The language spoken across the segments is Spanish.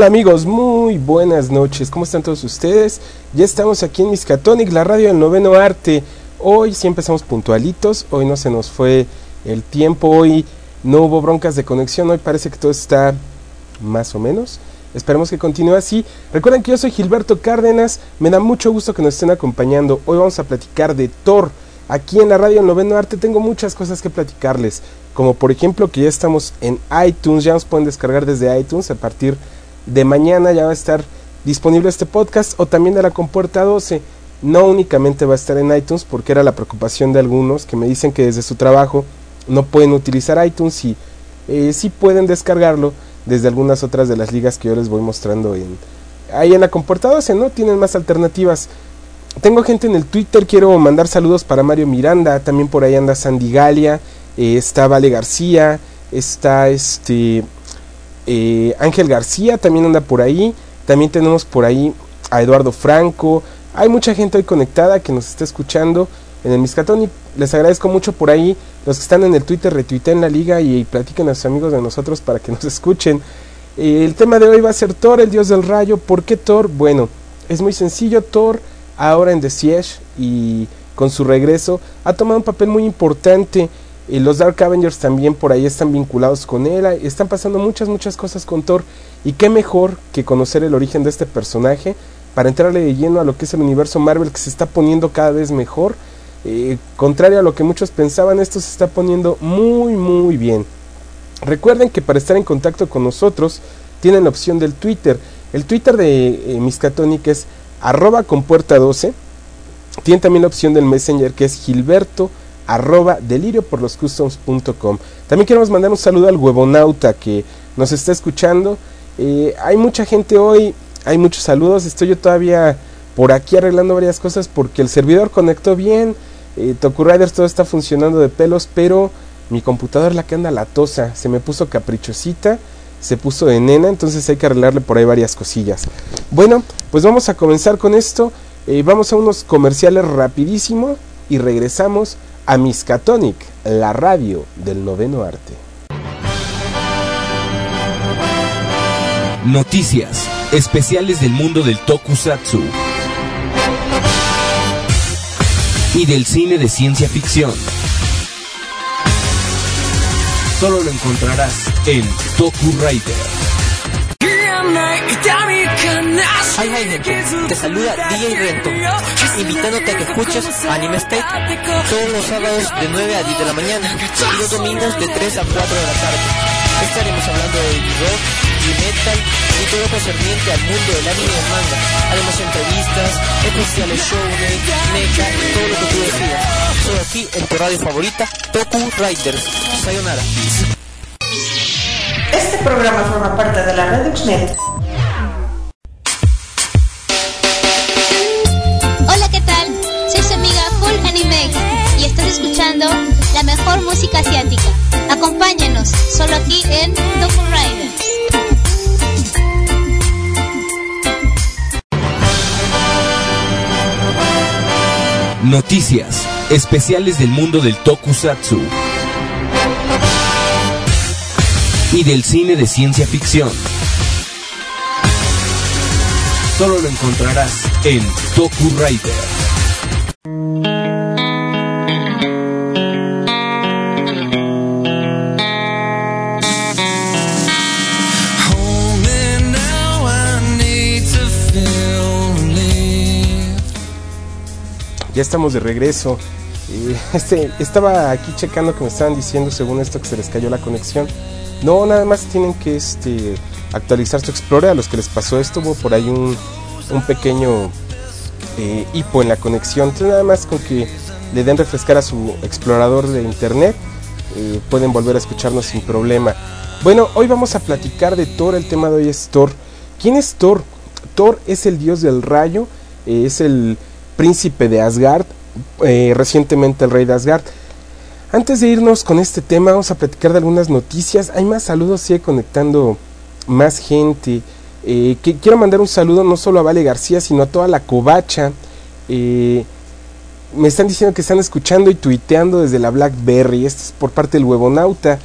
Hola amigos, muy buenas noches. ¿Cómo están todos ustedes? Ya estamos aquí en Miskatonic, la radio del noveno arte. Hoy sí empezamos puntualitos, hoy no se nos fue el tiempo, hoy no hubo broncas de conexión, hoy parece que todo está más o menos. Esperemos que continúe así. Recuerden que yo soy Gilberto Cárdenas, me da mucho gusto que nos estén acompañando. Hoy vamos a platicar de Thor. Aquí en la radio del noveno arte tengo muchas cosas que platicarles, como por ejemplo que ya estamos en iTunes, ya nos pueden descargar desde iTunes a partir de mañana ya va a estar disponible este podcast o también de la compuerta 12. No únicamente va a estar en iTunes porque era la preocupación de algunos que me dicen que desde su trabajo no pueden utilizar iTunes y eh, sí pueden descargarlo desde algunas otras de las ligas que yo les voy mostrando en ahí en la compuerta 12, ¿no? Tienen más alternativas. Tengo gente en el Twitter, quiero mandar saludos para Mario Miranda, también por ahí anda Sandy Galia, eh, está Vale García, está este eh, Ángel García también anda por ahí. También tenemos por ahí a Eduardo Franco. Hay mucha gente hoy conectada que nos está escuchando en el Miscatón y les agradezco mucho por ahí. Los que están en el Twitter, retuiteen la liga y, platiquen a sus amigos de nosotros para que nos escuchen. Eh, el tema de hoy va a ser Thor, el dios del rayo. ¿Por qué Thor? Bueno, es muy sencillo. Thor, ahora en The Siege y con su regreso, ha tomado un papel muy importante. Y los Dark Avengers también por ahí están vinculados con él. Están pasando muchas, muchas cosas con Thor. Y qué mejor que conocer el origen de este personaje para entrarle de lleno a lo que es el universo Marvel que se está poniendo cada vez mejor. Eh, contrario a lo que muchos pensaban, esto se está poniendo muy, muy bien. Recuerden que para estar en contacto con nosotros tienen la opción del Twitter. El Twitter de eh, Miskatonic es arroba con puerta 12. Tienen también la opción del Messenger que es Gilberto arroba delirio por los customs.com. También queremos mandar un saludo al huevonauta que nos está escuchando. Eh, hay mucha gente hoy, hay muchos saludos. Estoy yo todavía por aquí arreglando varias cosas porque el servidor conectó bien. Eh, Toku Riders todo está funcionando de pelos, pero mi computadora la que anda latosa. Se me puso caprichosita, se puso de nena, entonces hay que arreglarle por ahí varias cosillas. Bueno, pues vamos a comenzar con esto. Eh, vamos a unos comerciales rapidísimo y regresamos a Miskatonic, la radio del noveno arte. Noticias, especiales del mundo del tokusatsu y del cine de ciencia ficción. Solo lo encontrarás en Toku Rider. Hi, hi, gente. Te saluda DJ Rento, invitándote a que escuches Anime State todos los sábados de 9 a 10 de la mañana y los domingos de 3 a 4 de la tarde. Estaremos hablando de rock, metal y todo lo concerniente al mundo del anime y el manga. Haremos entrevistas, especiales showmen, mecha y todo lo que tú decidas. Solo aquí en tu radio favorita, Toku Riders. Sayonara. Este programa forma parte de la red Uxnet. Hola, ¿qué tal? Soy su amiga Full Anime y estás escuchando la mejor música asiática. Acompáñanos solo aquí en Toku Riders. Noticias, especiales del mundo del tokusatsu y del cine de ciencia ficción. Solo lo encontrarás en Toku Rider. Ya estamos de regreso. Eh, Este, estaba aquí checando que me estaban diciendo, según esto, que se les cayó la conexión. No, nada más tienen que este, actualizar su Explorer. A los que les pasó esto, hubo por ahí un, pequeño eh, hipo en la conexión. Entonces, nada más con que le den refrescar a su explorador de internet, eh, pueden volver a escucharnos sin problema. Bueno, hoy vamos a platicar de Thor. El tema de hoy es Thor. ¿Quién es Thor? Thor es el dios del rayo, eh, es el príncipe de Asgard, recientemente el rey de Asgard. Antes de irnos con este tema, vamos a platicar de algunas noticias. Hay más saludos, sigue conectando más gente. Eh, que quiero mandar un saludo no solo a Vale García, sino a toda la covacha. Eh, me están diciendo que están escuchando y tuiteando desde la Blackberry. Esto es por parte del huevonauta.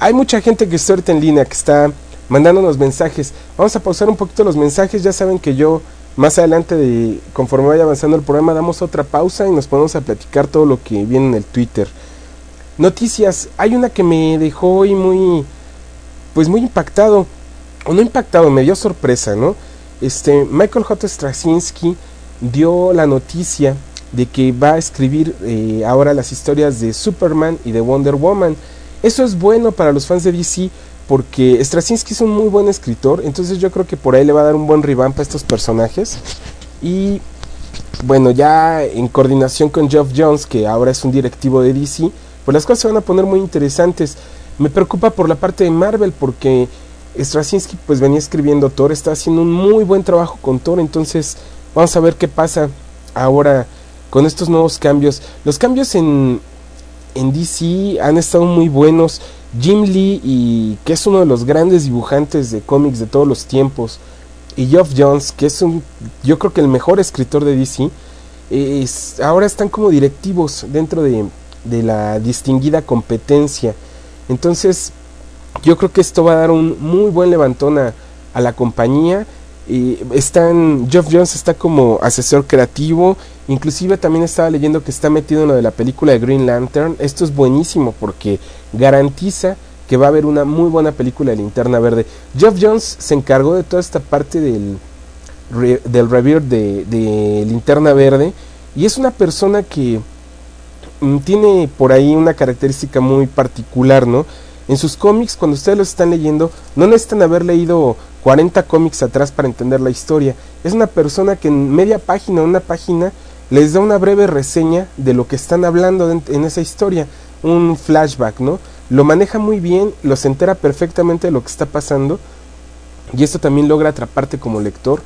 Hay mucha gente que está ahorita en línea, que está mandándonos mensajes. Vamos a pausar un poquito los mensajes. Ya saben que yo más adelante, de, conforme vaya avanzando el programa, damos otra pausa y nos ponemos a platicar todo lo que viene en el Twitter. Noticias, hay una que me dejó hoy muy, pues muy impactado, o no impactado, me dio sorpresa, ¿no? Este, Michael J. Straczynski dio la noticia de que va a escribir eh, ahora las historias de Superman y de Wonder Woman. Eso es bueno para los fans de DC porque Straczynski es un muy buen escritor, entonces yo creo que por ahí le va a dar un buen revamp a estos personajes. Y bueno, ya en coordinación con Geoff Jones, que ahora es un directivo de DC, pues las cosas se van a poner muy interesantes. Me preocupa por la parte de Marvel porque Straczynski pues venía escribiendo Thor, está haciendo un muy buen trabajo con Thor, entonces vamos a ver qué pasa ahora con estos nuevos cambios. Los cambios en, en DC han estado muy buenos. Jim Lee, y, que es uno de los grandes dibujantes de cómics de todos los tiempos, y Geoff Jones, que es un, yo creo que el mejor escritor de DC, ahora están como directivos dentro de, de la distinguida competencia. Entonces, yo creo que esto va a dar un muy buen levantón a, a la compañía. Y están, Geoff Jones está como asesor creativo. Inclusive también estaba leyendo que está metido en lo de la película de Green Lantern. Esto es buenísimo porque garantiza que va a haber una muy buena película de Linterna Verde. Geoff Jones se encargó de toda esta parte del, re- del de, de Linterna Verde. Y es una persona que tiene por ahí una característica muy particular, ¿no? En sus cómics, cuando ustedes los están leyendo, no necesitan haber leído 40 cómics atrás para entender la historia. Es una persona que en media página, una página, les da una breve reseña de lo que están hablando en, esa historia, un flashback, ¿no? Lo maneja muy bien, los entera perfectamente de lo que está pasando y esto también logra atraparte como lector.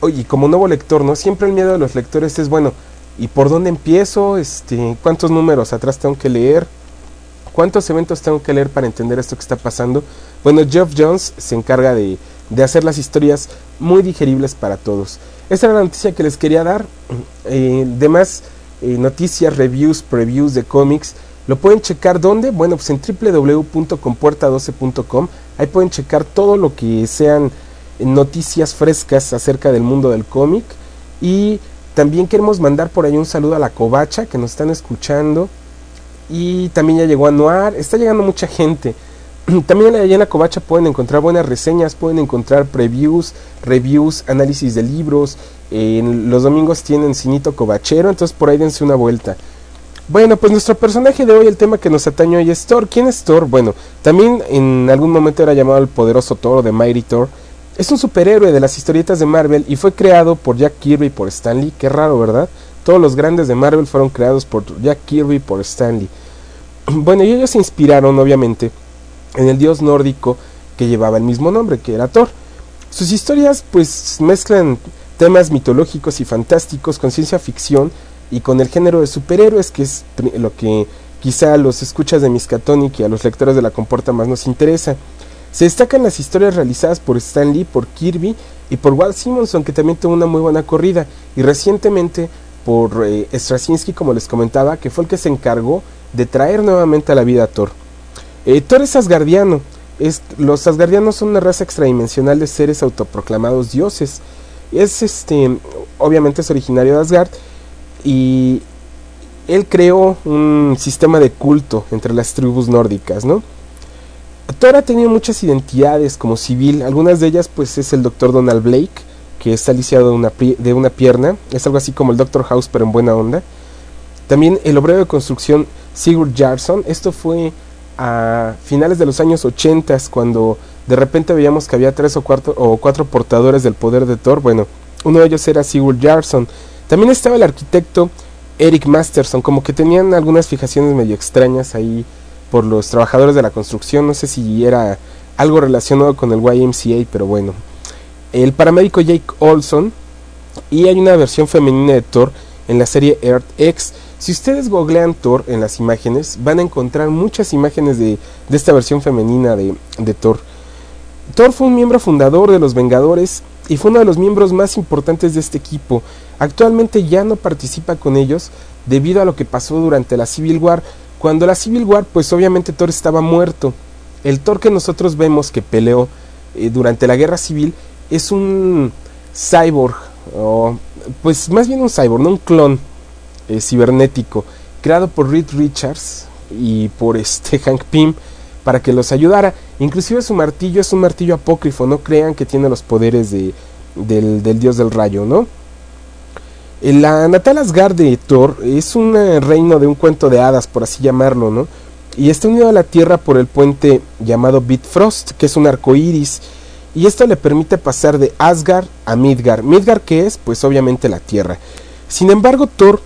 Oye, como nuevo lector, ¿no? Siempre el miedo de los lectores es, bueno, ¿y por dónde empiezo? Este, ¿Cuántos números atrás tengo que leer? ¿Cuántos eventos tengo que leer para entender esto que está pasando? Bueno, Geoff Jones se encarga de, de hacer las historias muy digeribles para todos. esta era la noticia que les quería dar. Eh, demás eh, noticias, reviews, previews de cómics, lo pueden checar ¿dónde? Bueno, pues en www.compuerta12.com. Ahí pueden checar todo lo que sean noticias frescas acerca del mundo del cómic. Y también queremos mandar por ahí un saludo a la Covacha que nos están escuchando. Y también ya llegó a Noir. Está llegando mucha gente. También allá en la Covacha pueden encontrar buenas reseñas, pueden encontrar previews, reviews, análisis de libros. En los domingos tienen Cinito Covachero, entonces por ahí dense una vuelta. Bueno, pues nuestro personaje de hoy, el tema que nos atañe hoy es Thor. ¿Quién es Thor? Bueno, también en algún momento era llamado el poderoso Thor de Mighty Thor. Es un superhéroe de las historietas de Marvel y fue creado por Jack Kirby y por Stan Lee. Qué raro, ¿verdad? Todos los grandes de Marvel fueron creados por Jack Kirby y por Stan Lee. Bueno, y ellos se inspiraron, obviamente, en el dios nórdico que llevaba el mismo nombre, que era Thor. Sus historias pues mezclan temas mitológicos y fantásticos con ciencia ficción y con el género de superhéroes, que es lo que quizá a los escuchas de Miskatonic y a los lectores de la comporta más nos interesa. Se destacan las historias realizadas por Stan Lee, por Kirby y por Walt Simonson, que también tuvo una muy buena corrida, y recientemente por eh, Straczynski, como les comentaba, que fue el que se encargó de traer nuevamente a la vida a Thor. Eh, Thor es asgardiano. Los asgardianos son una raza extradimensional de seres autoproclamados dioses. Es este, obviamente es originario de Asgard y él creó un sistema de culto entre las tribus nórdicas, ¿no? Thor ha tenido muchas identidades como civil, algunas de ellas pues es el Dr. Donald Blake, que está lisiado de una, de una pierna, es algo así como el Dr. House pero en buena onda. También el obrero de construcción Sigurd Jarson, esto fue a finales de los años 80 cuando de repente veíamos que había tres o cuatro, o cuatro portadores del poder de Thor, bueno, uno de ellos era Sigurd Jarson. También estaba el arquitecto Eric Masterson, como que tenían algunas fijaciones medio extrañas ahí por los trabajadores de la construcción, no sé si era algo relacionado con el YMCA, pero bueno. El paramédico Jake Olson y hay una versión femenina de Thor en la serie Earth X. Si ustedes googlean Thor en las imágenes, van a encontrar muchas imágenes de, de esta versión femenina de, de Thor. Thor fue un miembro fundador de los Vengadores y fue uno de los miembros más importantes de este equipo. Actualmente ya no participa con ellos debido a lo que pasó durante la Civil War. Cuando la Civil War, pues obviamente Thor estaba muerto. El Thor que nosotros vemos que peleó eh, durante la Guerra Civil es un cyborg, o pues más bien un cyborg, no un clon eh, cibernético, creado por Reed Richards y por este Hank Pym para que los ayudara. Inclusive su martillo es un martillo apócrifo, no crean que tiene los poderes de, del, del dios del rayo, ¿no? La natal Asgard de Thor es un reino de un cuento de hadas, por así llamarlo, ¿no? Y está unido a la Tierra por el puente llamado Bitfrost, que es un arco iris. Y esto le permite pasar de Asgard a Midgard. Midgard, que es? Pues obviamente la Tierra. Sin embargo, Thor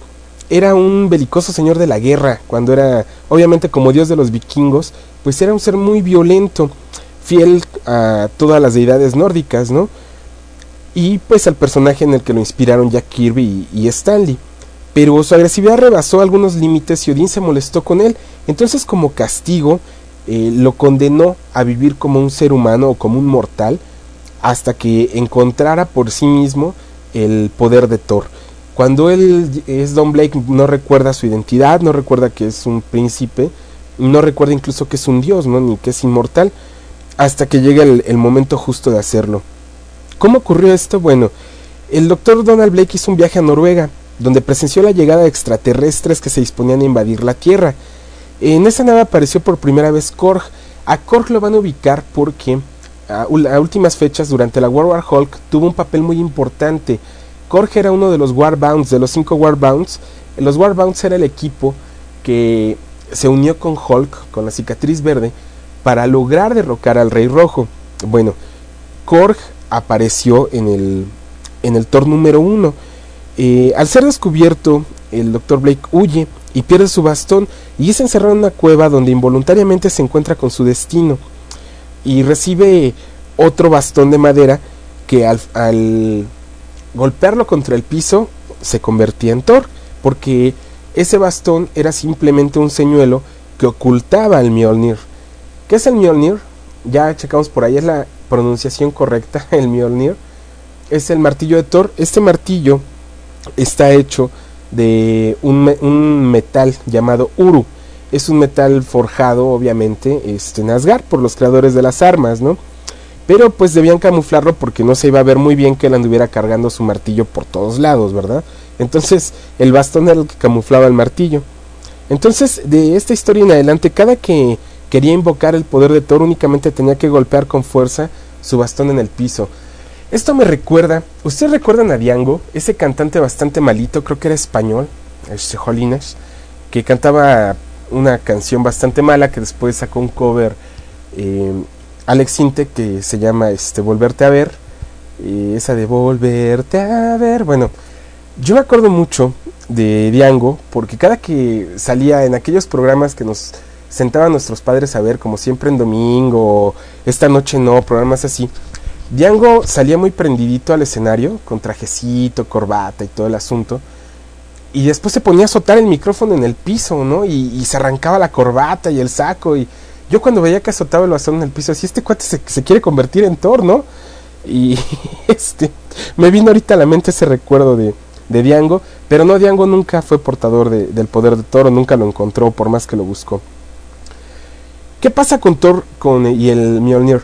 era un belicoso señor de la guerra, cuando era, obviamente como dios de los vikingos, pues era un ser muy violento, fiel a todas las deidades nórdicas, ¿no? Y pues al personaje en el que lo inspiraron Jack Kirby y, Stanley. Pero su agresividad rebasó algunos límites y Odín se molestó con él. Entonces como castigo eh, lo condenó a vivir como un ser humano o como un mortal hasta que encontrara por sí mismo el poder de Thor. Cuando él es Don Blake no recuerda su identidad, no recuerda que es un príncipe, no recuerda incluso que es un dios, ¿no? ni que es inmortal, hasta que llega el momento justo de hacerlo. ¿Cómo ocurrió esto? Bueno, el doctor Donald Blake hizo un viaje a Noruega, donde presenció la llegada de extraterrestres que se disponían a invadir la Tierra. En esa nave apareció por primera vez Korg. A Korg lo van a ubicar porque a, últimas fechas, durante la World War Hulk, tuvo un papel muy importante. Korg era uno de los Warbounds, de los cinco Warbounds. Los Warbounds era el equipo que se unió con Hulk, con la cicatriz verde, para lograr derrocar al Rey Rojo. Bueno, Korg apareció en el, en el Thor número uno. Eh, al ser descubierto, el Dr. Blake huye y pierde su bastón y es encerrado en una cueva donde involuntariamente se encuentra con su destino y recibe otro bastón de madera que al, al golpearlo contra el piso se convertía en Thor porque ese bastón era simplemente un señuelo que ocultaba el Mjolnir. ¿Qué es el Mjolnir? Ya checamos por ahí, es la pronunciación correcta, el Mjolnir. es el martillo de Thor. Este martillo está hecho de un, me- un metal llamado Uru. Es un metal forjado, obviamente, este, en Asgard por los creadores de las armas, ¿no? Pero pues debían camuflarlo porque no se iba a ver muy bien que él anduviera cargando su martillo por todos lados, ¿verdad? Entonces el bastón era el que camuflaba el martillo. Entonces de esta historia en adelante, cada que quería invocar el poder de Thor únicamente tenía que golpear con fuerza su bastón en el piso. Esto me recuerda, ¿ustedes recuerdan a Diango? Ese cantante bastante malito, creo que era español, este Jolines, que cantaba una canción bastante mala que después sacó un cover eh, Alex Sinte que se llama este Volverte a ver. eh, esa de Volverte a ver. Bueno, yo me acuerdo mucho de Diango porque cada que salía en aquellos programas que nos sentaban nuestros padres a ver, como siempre en domingo, esta noche no, programas así. Diango salía muy prendidito al escenario, con trajecito, corbata y todo el asunto. Y después se ponía a azotar el micrófono en el piso, ¿no? Y, se arrancaba la corbata y el saco. Y yo cuando veía que azotaba el bastón en el piso, así este cuate se, quiere convertir en Thor, ¿no? Y este, me vino ahorita a la mente ese recuerdo de, de Diango. Pero no, Diango nunca fue portador de- del poder de Thor, o nunca lo encontró, por más que lo buscó. ¿Qué pasa con Thor con, y el Mjolnir?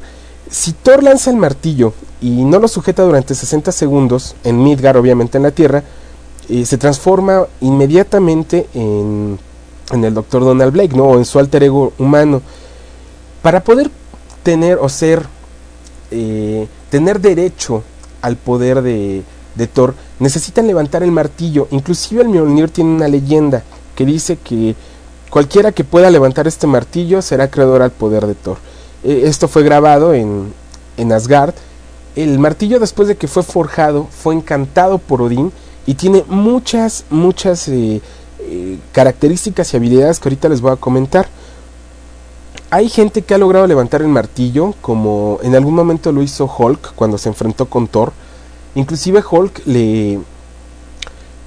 Si Thor lanza el martillo y no lo sujeta durante 60 segundos, en Midgar, obviamente en la Tierra, eh, se transforma inmediatamente en, en el Dr. Donald Blake, ¿no? O en su alter ego humano. Para poder tener o ser, eh, tener derecho al poder de, de Thor, necesitan levantar el martillo. Inclusive el Mjolnir tiene una leyenda que dice que cualquiera que pueda levantar este martillo será acreedor al poder de Thor. Eh, esto fue grabado en, en Asgard. El martillo después de que fue forjado fue encantado por Odín y tiene muchas, muchas eh, eh, características y habilidades que ahorita les voy a comentar. Hay gente que ha logrado levantar el martillo, como en algún momento lo hizo Hulk cuando se enfrentó con Thor. Inclusive Hulk le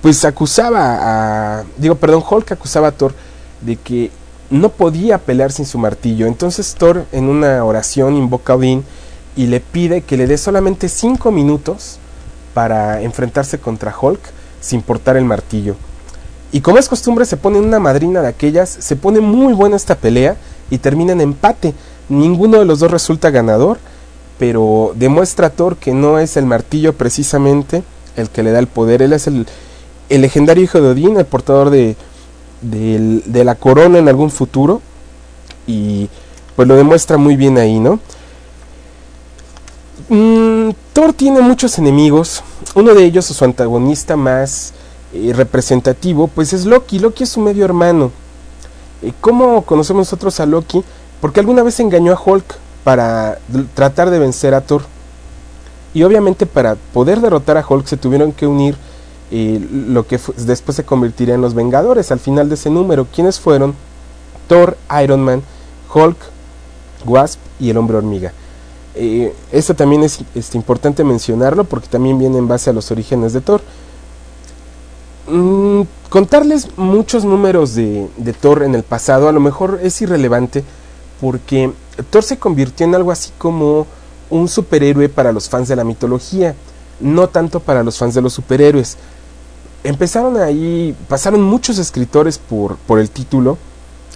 pues acusaba a digo, perdón, Hulk acusaba a Thor de que no podía pelear sin su martillo. Entonces Thor en una oración invoca a Odín y le pide que le dé solamente 5 minutos para enfrentarse contra Hulk sin portar el martillo. Y como es costumbre se pone una madrina de aquellas, se pone muy buena esta pelea y termina en empate. Ninguno de los dos resulta ganador, pero demuestra a Thor que no es el martillo precisamente el que le da el poder, él es el, el legendario hijo de Odín, el portador de, de la corona en algún futuro y pues lo demuestra muy bien ahí, ¿no? Mm, Thor tiene muchos enemigos, uno de ellos su antagonista más eh, representativo pues es Loki, Loki es su medio hermano. Eh, ¿Cómo conocemos nosotros a Loki? Porque alguna vez engañó a Hulk para tratar de vencer a Thor. Y obviamente para poder derrotar a Hulk se tuvieron que unir eh, lo que después se convertiría en los Vengadores al final de ese número. ¿Quiénes fueron? Thor, Iron Man, Hulk, Wasp y el Hombre Hormiga. Eh, esto también es este, importante mencionarlo porque también viene en base a los orígenes de Thor. Mm, contarles muchos números de, de Thor en el pasado a lo mejor es irrelevante porque Thor se convirtió en algo así como un superhéroe para los fans de la mitología, no tanto para los fans de los superhéroes. Empezaron ahí, pasaron muchos escritores por, por el título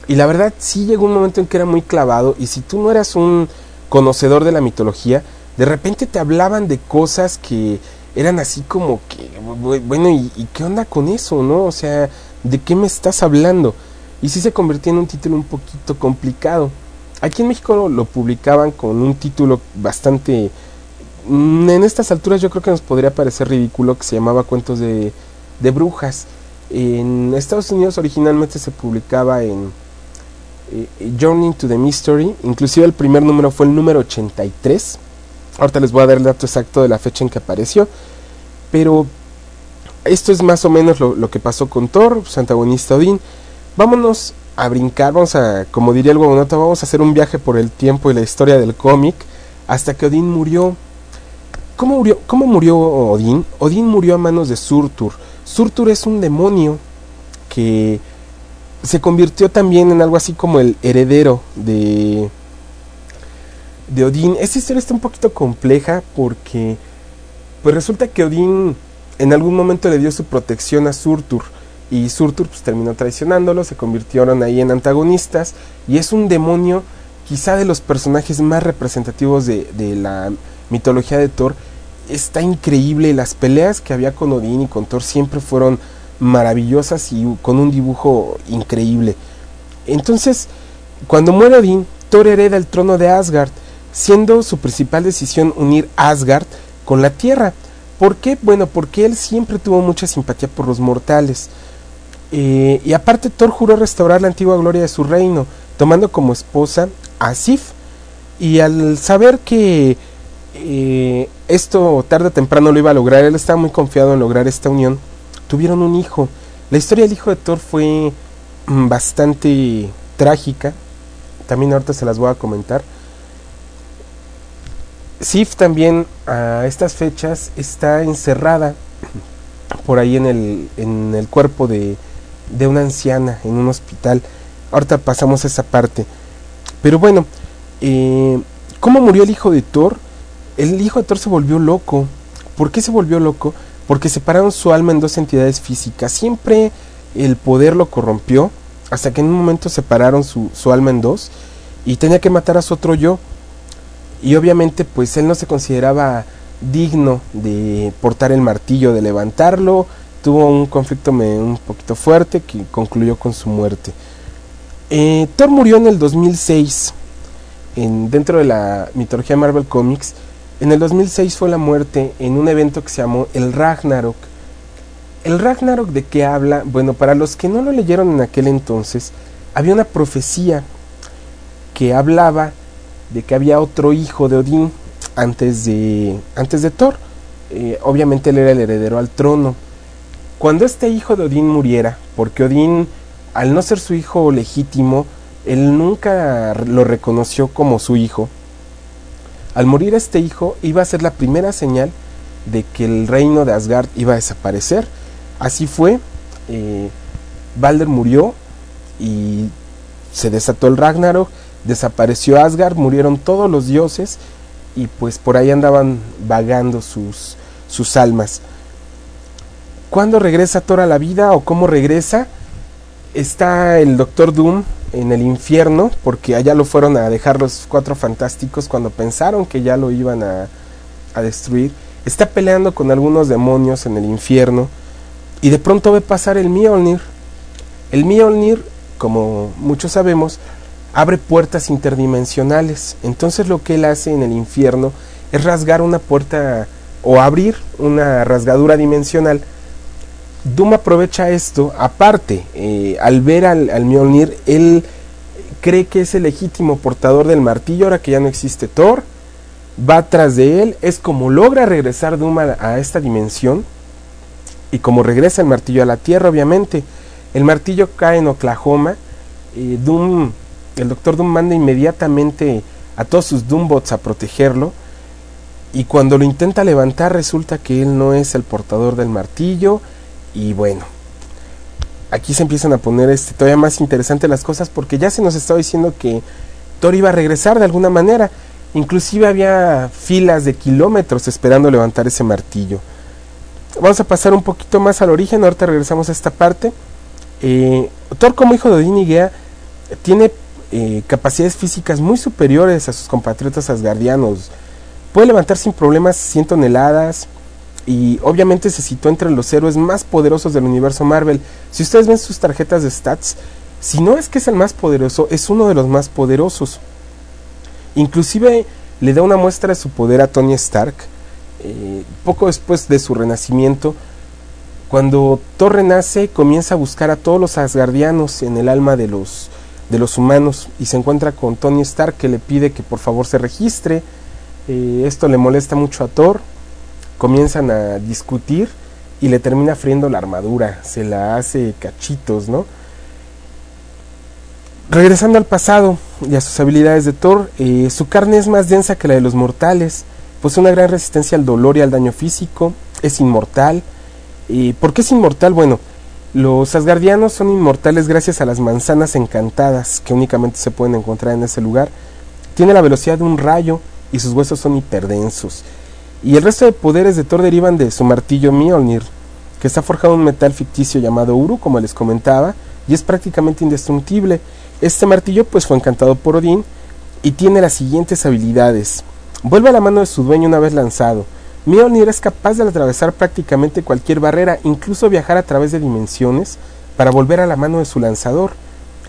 y la verdad sí llegó un momento en que era muy clavado y si tú no eras un conocedor de la mitología, de repente te hablaban de cosas que eran así como que, bu- bueno, ¿y, qué onda con eso, no? O sea, ¿de qué me estás hablando? Y sí se convirtió en un título un poquito complicado. Aquí en México lo, lo publicaban con un título bastante... En estas alturas yo creo que nos podría parecer ridículo que se llamaba Cuentos de, de Brujas. En Estados Unidos originalmente se publicaba en eh, Journey to the Mystery. Inclusive el primer número fue el número 83. Ahorita les voy a dar el dato exacto de la fecha en que apareció. Pero esto es más o menos lo, que pasó con Thor, su antagonista Odín. Vámonos a brincar, vamos a, como diría el Guagonota, vamos a hacer un viaje por el tiempo y la historia del cómic hasta que Odín murió. ¿Cómo murió, ¿Cómo murió Odín? Odín murió a manos de Surtur. Surtur es un demonio que se convirtió también en algo así como el heredero de, de Odín. Esta historia está un poquito compleja porque Pues resulta que Odín en algún momento le dio su protección a Surtur y Surtur pues terminó traicionándolo, se convirtieron ahí en antagonistas y es un demonio quizá de los personajes más representativos de, de la mitología de Thor. Está increíble, las peleas que había con Odín y con Thor siempre fueron maravillosas y con un dibujo increíble. Entonces, cuando muere Odín, Thor hereda el trono de Asgard, siendo su principal decisión unir Asgard con la Tierra. ¿Por qué? Bueno, porque él siempre tuvo mucha simpatía por los mortales. Eh, y aparte Thor juró restaurar la antigua gloria de su reino, tomando como esposa a Sif. Y al saber que eh, esto tarde o temprano lo iba a lograr, él estaba muy confiado en lograr esta unión, tuvieron un hijo. La historia del hijo de Thor fue mm, bastante trágica, también ahorita se las voy a comentar. Sif también a estas fechas está encerrada por ahí en el, en el cuerpo de, de una anciana en un hospital. Ahorita pasamos a esa parte. Pero bueno, eh, ¿cómo murió el hijo de Thor? El hijo de Thor se volvió loco. ¿Por qué se volvió loco? Porque separaron su alma en dos entidades físicas. Siempre el poder lo corrompió, hasta que en un momento separaron su, su alma en dos y tenía que matar a su otro yo. Y obviamente pues él no se consideraba digno de portar el martillo, de levantarlo. Tuvo un conflicto un poquito fuerte que concluyó con su muerte. Eh, Thor murió en el 2006, en, dentro de la mitología Marvel Comics. En el 2006 fue la muerte en un evento que se llamó el Ragnarok. ¿El Ragnarok de qué habla? Bueno, para los que no lo leyeron en aquel entonces, había una profecía que hablaba de que había otro hijo de Odín antes de, antes de Thor. Eh, obviamente él era el heredero al trono. Cuando este hijo de Odín muriera, porque Odín, al no ser su hijo legítimo, él nunca lo reconoció como su hijo. Al morir este hijo, iba a ser la primera señal de que el reino de Asgard iba a desaparecer. Así fue. eh, Balder murió y se desató el Ragnarok, desapareció Asgard, murieron todos los dioses y pues por ahí andaban vagando sus, sus almas. ¿Cuándo regresa Thor a la vida o cómo regresa? Está el Doctor Doom en el infierno, porque allá lo fueron a dejar los cuatro fantásticos cuando pensaron que ya lo iban a, a destruir. Está peleando con algunos demonios en el infierno y de pronto ve pasar el Mjolnir. El Mjolnir, como muchos sabemos, abre puertas interdimensionales. Entonces lo que él hace en el infierno es rasgar una puerta o abrir una rasgadura dimensional. Doom aprovecha esto, aparte, eh, al ver al, al Mjolnir, él cree que es el legítimo portador del martillo, ahora que ya no existe Thor, va atrás de él, es como logra regresar Doom a, a esta dimensión, y como regresa el martillo a la Tierra, obviamente, el martillo cae en Oklahoma, eh, Doom, el Doctor Doom manda inmediatamente a todos sus Doombots a protegerlo, y cuando lo intenta levantar resulta que él no es el portador del martillo, y bueno, aquí se empiezan a poner este, todavía más interesantes las cosas porque ya se nos estaba diciendo que Thor iba a regresar de alguna manera. Inclusive había filas de kilómetros esperando levantar ese martillo. Vamos a pasar un poquito más al origen, ahorita regresamos a esta parte. Eh, Thor como hijo de Odín y Gea tiene eh, capacidades físicas muy superiores a sus compatriotas asgardianos. Puede levantar sin problemas 100 toneladas, y obviamente se situó entre los héroes más poderosos del universo Marvel. Si ustedes ven sus tarjetas de stats, si no es que es el más poderoso, es uno de los más poderosos. Inclusive le da una muestra de su poder a Tony Stark, eh, poco después de su renacimiento. Cuando Thor renace, comienza a buscar a todos los asgardianos en el alma de los, de los humanos y se encuentra con Tony Stark que le pide que por favor se registre. Eh, esto le molesta mucho a Thor, comienzan a discutir y le termina friendo la armadura, se la hace cachitos, ¿no? Regresando al pasado y a sus habilidades de Thor, eh, su carne es más densa que la de los mortales, posee una gran resistencia al dolor y al daño físico, es inmortal. ¿Y por qué es inmortal? Bueno, los asgardianos son inmortales gracias a las manzanas encantadas que únicamente se pueden encontrar en ese lugar. Tiene la velocidad de un rayo y sus huesos son hiperdensos. Y el resto de poderes de Thor derivan de su martillo Mjolnir, que está forjado en un metal ficticio llamado Uru, como les comentaba, y es prácticamente indestructible. Este martillo pues fue encantado por Odín y tiene las siguientes habilidades. Vuelve a la mano de su dueño una vez lanzado. Mjolnir es capaz de atravesar prácticamente cualquier barrera, incluso viajar a través de dimensiones, para volver a la mano de su lanzador.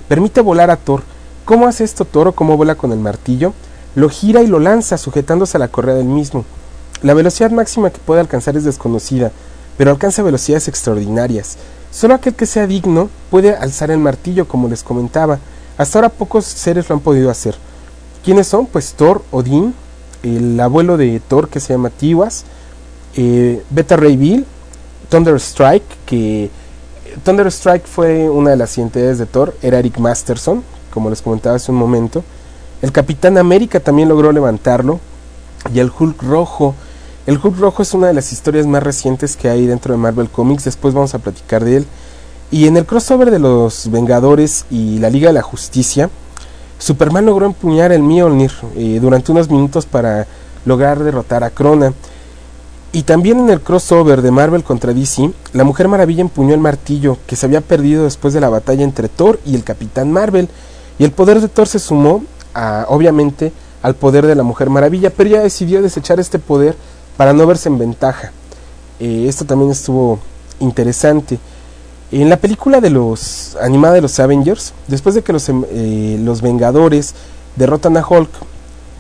Permite volar a Thor. ¿Cómo hace esto Thor o cómo vuela con el martillo? Lo gira y lo lanza sujetándose a la correa del mismo. La velocidad máxima que puede alcanzar es desconocida, pero alcanza velocidades extraordinarias. Solo aquel que sea digno puede alzar el martillo, como les comentaba. Hasta ahora pocos seres lo han podido hacer. ¿Quiénes son? Pues Thor, Odín, el abuelo de Thor que se llama Tiwas, eh, Beta Ray Bill, Thunder Strike, que Thunder Strike fue una de las identidades de Thor, era Eric Masterson, como les comentaba hace un momento. El Capitán América también logró levantarlo. Y el Hulk Rojo. El Hulk Rojo es una de las historias más recientes que hay dentro de Marvel Comics. Después vamos a platicar de él. Y en el crossover de los Vengadores y la Liga de la Justicia, Superman logró empuñar el Mjolnir eh, durante unos minutos para lograr derrotar a Krona. Y también en el crossover de Marvel contra DC, la Mujer Maravilla empuñó el martillo que se había perdido después de la batalla entre Thor y el Capitán Marvel. Y el poder de Thor se sumó, obviamente, al poder de la Mujer Maravilla, pero ella decidió desechar este poder para no verse en ventaja. Eh, esto también estuvo interesante. En la película de los animada de los Avengers, después de que los, em, eh, los Vengadores derrotan a Hulk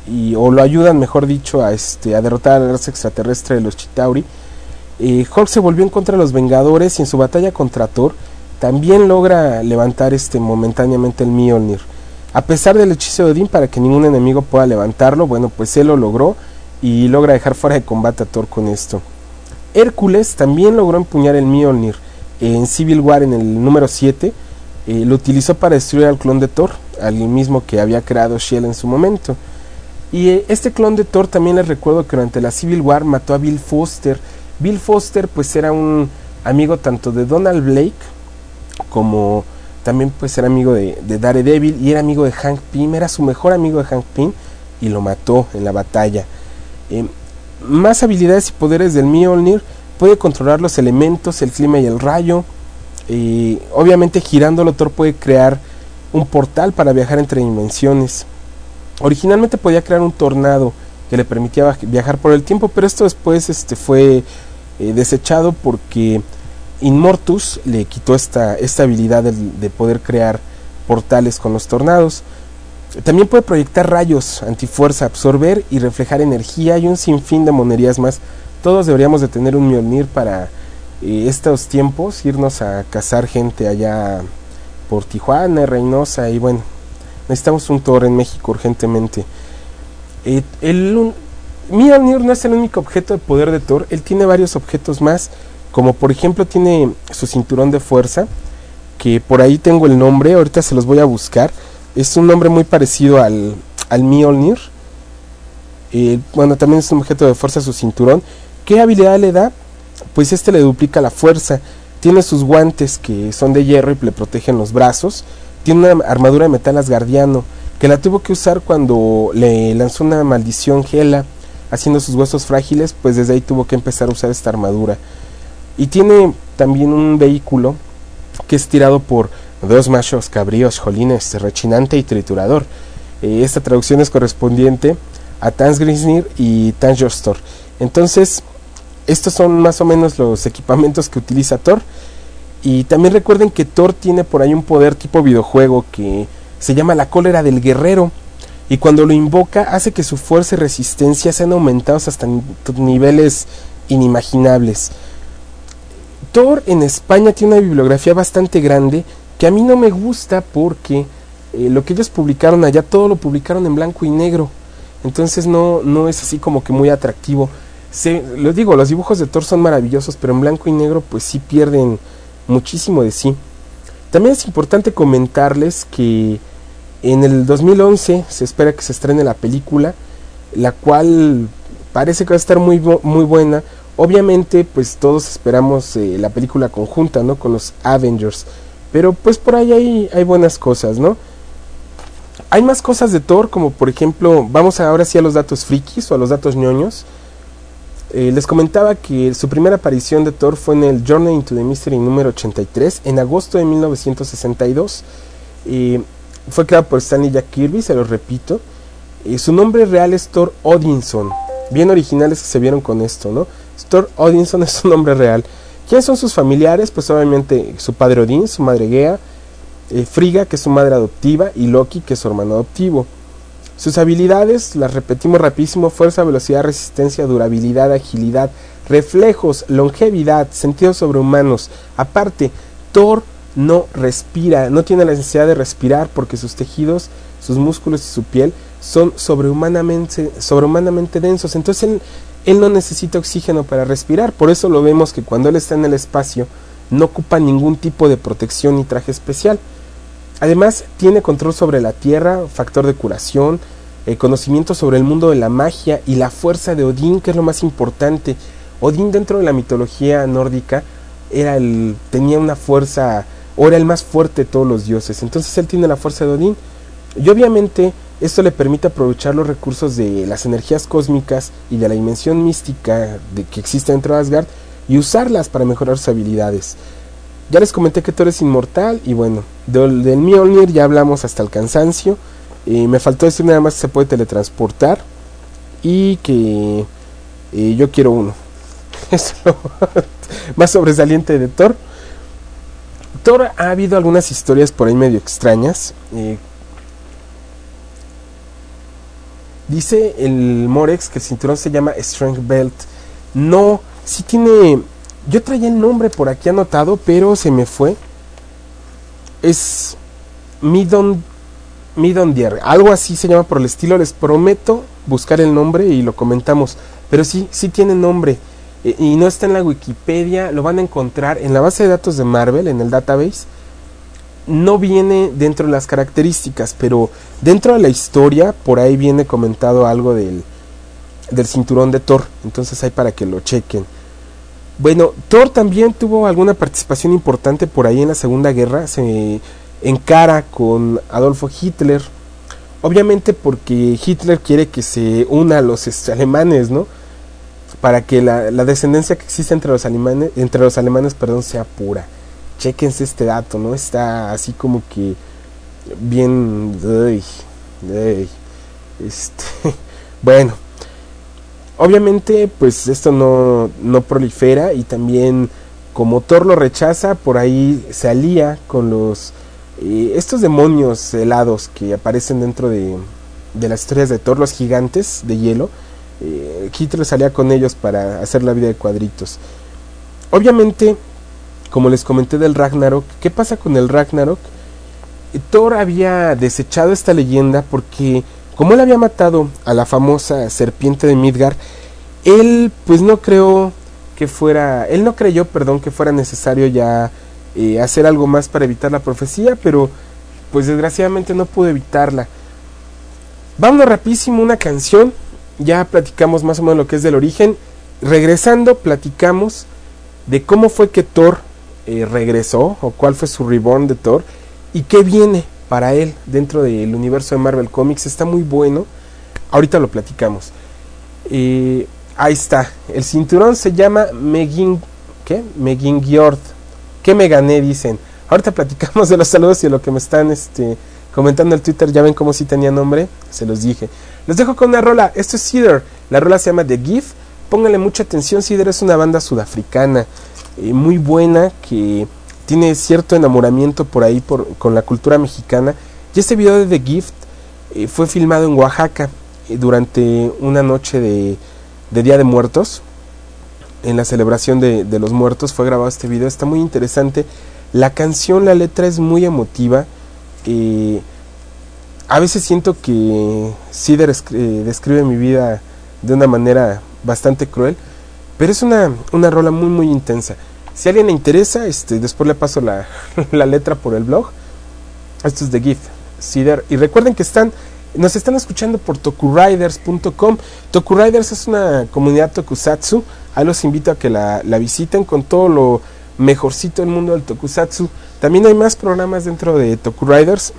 y, o lo ayudan, mejor dicho, a este derrotar a la raza extraterrestre de los Chitauri, eh, Hulk se volvió en contra de los Vengadores y en su batalla contra Thor también logra levantar este momentáneamente el Mjolnir. A pesar del hechizo de Odín para que ningún enemigo pueda levantarlo, bueno, pues él lo logró y logra dejar fuera de combate a Thor con esto. Hércules también logró empuñar el Mjolnir en Civil War en el número 7. eh, lo utilizó para destruir al clon de Thor, al mismo que había creado Shell en su momento. Y eh, este clon de Thor también les recuerdo que durante la Civil War mató a Bill Foster. Bill Foster pues era un amigo tanto de Donald Blake como también pues era amigo de, de Daredevil y era amigo de Hank Pym, era su mejor amigo de Hank Pym y lo mató en la batalla. Eh, más habilidades y poderes del Mjolnir, puede controlar los elementos, el clima y el rayo. Eh, obviamente girándolo Thor puede crear un portal para viajar entre dimensiones. Originalmente podía crear un tornado que le permitía viajar por el tiempo, pero esto después este, fue eh, desechado porque Inmortus le quitó esta, esta habilidad de, poder crear portales con los tornados. También puede proyectar rayos antifuerza, absorber y reflejar energía y un sinfín de monerías más. Todos deberíamos de tener un Mjolnir para eh, estos tiempos, irnos a cazar gente allá por Tijuana, Reynosa y bueno, necesitamos un Thor en México urgentemente. Eh, el Mjolnir no es el único objeto de poder de Thor, él tiene varios objetos más, como por ejemplo tiene su cinturón de fuerza, que por ahí tengo el nombre, ahorita se los voy a buscar. Es un nombre muy parecido al, al Mjolnir. Eh, bueno, también es un objeto de fuerza su cinturón. ¿Qué habilidad le da? Pues este le duplica la fuerza. Tiene sus guantes que son de hierro y le protegen los brazos. Tiene una armadura de metal asgardiano que la tuvo que usar cuando le lanzó una maldición Gela, haciendo sus huesos frágiles, pues desde ahí tuvo que empezar a usar esta armadura. Y tiene también un vehículo que es tirado por dos machos cabríos, jolines, rechinante y triturador. Eh, esta traducción es correspondiente a Tansgrisnir y Tansjostor. Entonces, estos son más o menos los equipamientos que utiliza Thor. Y también recuerden que Thor tiene por ahí un poder tipo videojuego que se llama la cólera del guerrero. Y cuando lo invoca hace que su fuerza y resistencia sean aumentados hasta niveles inimaginables. Thor en España tiene una bibliografía bastante grande que a mí no me gusta porque eh, lo que ellos publicaron allá todo lo publicaron en blanco y negro. Entonces no, no es así como que muy atractivo. Se, lo digo, los dibujos de Thor son maravillosos, pero en blanco y negro pues sí pierden muchísimo de sí. También es importante comentarles que en el 2011 se espera que se estrene la película, la cual parece que va a estar muy, muy buena. Obviamente, pues todos esperamos eh, la película conjunta, ¿no? Con los Avengers. Pero pues por ahí hay, hay buenas cosas, ¿no? Hay más cosas de Thor, como por ejemplo, vamos ahora sí a los datos frikis o a los datos ñoños. Eh, les comentaba que su primera aparición de Thor fue en el Journey into the Mystery número 83 en agosto de 1962. Eh, fue creado por Stanley Jack Kirby, se lo repito. Eh, su nombre real es Thor Odinson. Bien originales que se vieron con esto, ¿no? Thor Odinson es su nombre real. ¿Quiénes son sus familiares? Pues obviamente su padre Odin, su madre Gea, eh, Frigga, que es su madre adoptiva, y Loki, que es su hermano adoptivo. Sus habilidades, las repetimos rapidísimo, fuerza, velocidad, resistencia, durabilidad, agilidad, reflejos, longevidad, sentidos sobrehumanos. Aparte, Thor no respira, no tiene la necesidad de respirar porque sus tejidos, sus músculos y su piel son sobrehumanamente, sobrehumanamente densos. Entonces él, él no necesita oxígeno para respirar. Por eso lo vemos que cuando él está en el espacio no ocupa ningún tipo de protección ni traje especial. Además, tiene control sobre la tierra, factor de curación, eh, conocimiento sobre el mundo de la magia y la fuerza de Odín, que es lo más importante. Odín dentro de la mitología nórdica era el, tenía una fuerza, o era el más fuerte de todos los dioses. Entonces él tiene la fuerza de Odín. Y obviamente esto le permite aprovechar los recursos de las energías cósmicas y de la dimensión mística de, que existe dentro de Asgard y usarlas para mejorar sus habilidades. Ya les comenté que Thor es inmortal y bueno, del, del Mjolnir ya hablamos hasta el cansancio. Eh, me faltó decir nada más que se puede teletransportar y que eh, yo quiero uno. Es lo más sobresaliente de Thor. Thor ha habido algunas historias por ahí medio extrañas. Eh, dice el Morex que el cinturón se llama Strength Belt. No, sí tiene yo traía el nombre por aquí anotado, pero se me fue. Es Midon Midondier, algo así se llama por el estilo. Les prometo buscar el nombre y lo comentamos. Pero sí, sí tiene nombre. E- y no está en la Wikipedia, lo van a encontrar en la base de datos de Marvel, en el database. No viene dentro de las características, pero dentro de la historia, por ahí viene comentado algo del, del cinturón de Thor. Entonces hay para que lo chequen. Bueno, Thor también tuvo alguna participación importante por ahí en la Segunda Guerra. Se encara con Adolfo Hitler. Obviamente porque Hitler quiere que se una a los este, alemanes, ¿no? Para que la, la descendencia que existe entre los alemanes, entre los alemanes, perdón, sea pura. Chequense este dato, ¿no? Está así como que bien. este, bueno, obviamente pues esto no, no prolifera y también como Thor lo rechaza, por ahí se alía con los eh, estos demonios helados que aparecen dentro de, de las historias de Thor, los gigantes de hielo. Eh, Hitler salía con ellos para hacer la vida de cuadritos. Obviamente, como les comenté del Ragnarok, ¿qué pasa con el Ragnarok? Eh, Thor había desechado esta leyenda porque como él había matado a la famosa serpiente de Midgard, él pues no creó que fuera, él no creyó, perdón, que fuera necesario ya eh, hacer algo más para evitar la profecía, pero pues desgraciadamente no pudo evitarla. Vámonos rapidísimo una canción, ya platicamos más o menos lo que es del origen. Regresando, platicamos de cómo fue que Thor eh, regresó, o cuál fue su reborn de Thor, y qué viene para él dentro del universo de Marvel Comics. Está muy bueno. Ahorita lo platicamos. Eh, ahí está. El cinturón se llama Megin. ¿Qué? Megingjord. ¿Qué me gané? Dicen. Ahorita platicamos de los saludos y de lo que me están este, comentando en Twitter. Ya ven cómo si tenía nombre. Se los dije. Les dejo con una rola. Esto es Cedar. La rola se llama The Gift. Pónganle mucha atención. Cedar es una banda sudafricana. Eh, muy buena. Que tiene cierto enamoramiento por ahí por, con la cultura mexicana. Y este video de The Gift eh, fue filmado en Oaxaca eh, durante una noche de, de Día de Muertos. En la celebración de, de, los muertos fue grabado este video. Está muy interesante. La canción, la letra es muy emotiva. A veces siento que Cider describe mi vida de una manera bastante cruel. Pero es una, una rola muy muy intensa. Si a alguien le interesa, este, después le paso la, la letra por el blog. Esto es The Gift, Cider. Y recuerden que están, nos están escuchando por tokuriders.com. Tokuriders es una comunidad tokusatsu. Ahí los invito a que la, la visiten con todo lo mejorcito del mundo del tokusatsu. También hay más programas dentro de Tokuriders.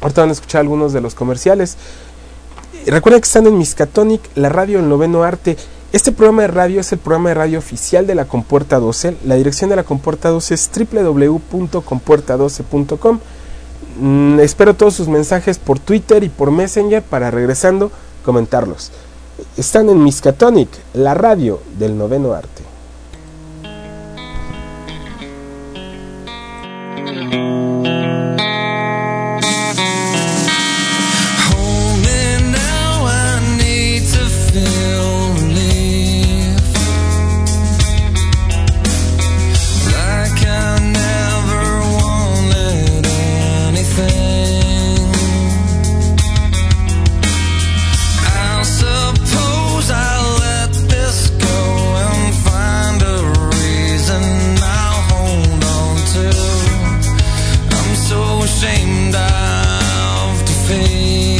Ahorita van a escuchar algunos de los comerciales. Recuerden que están en Miskatonic, la radio El Noveno Arte. Este programa de radio es el programa de radio oficial de la Compuerta 12. La dirección de la Compuerta 12 es www.compuerta12.com. Mm, espero todos sus mensajes por Twitter y por Messenger para regresando comentarlos. Están en Miskatonic, la radio del noveno arte. fez.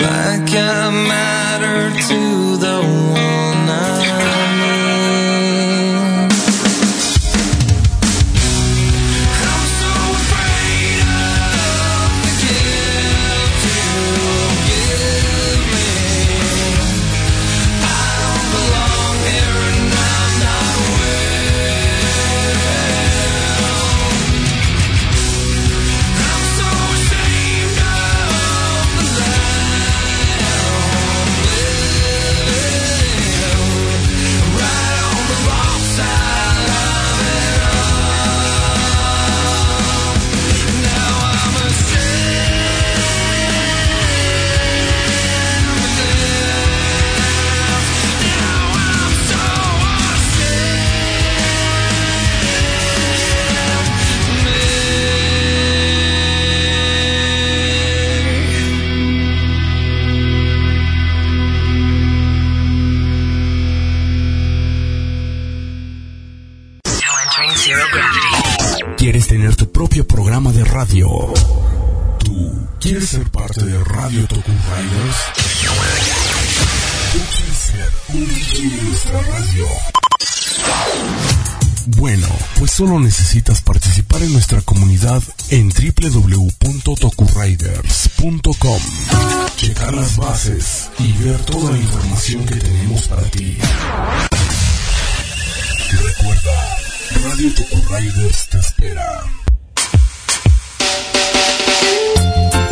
like I matter to the one. Solo necesitas participar en nuestra comunidad en www.tokuriders.com. Checar las bases y ver toda la información que tenemos para ti. Y recuerda, Radio Tokuriders te espera.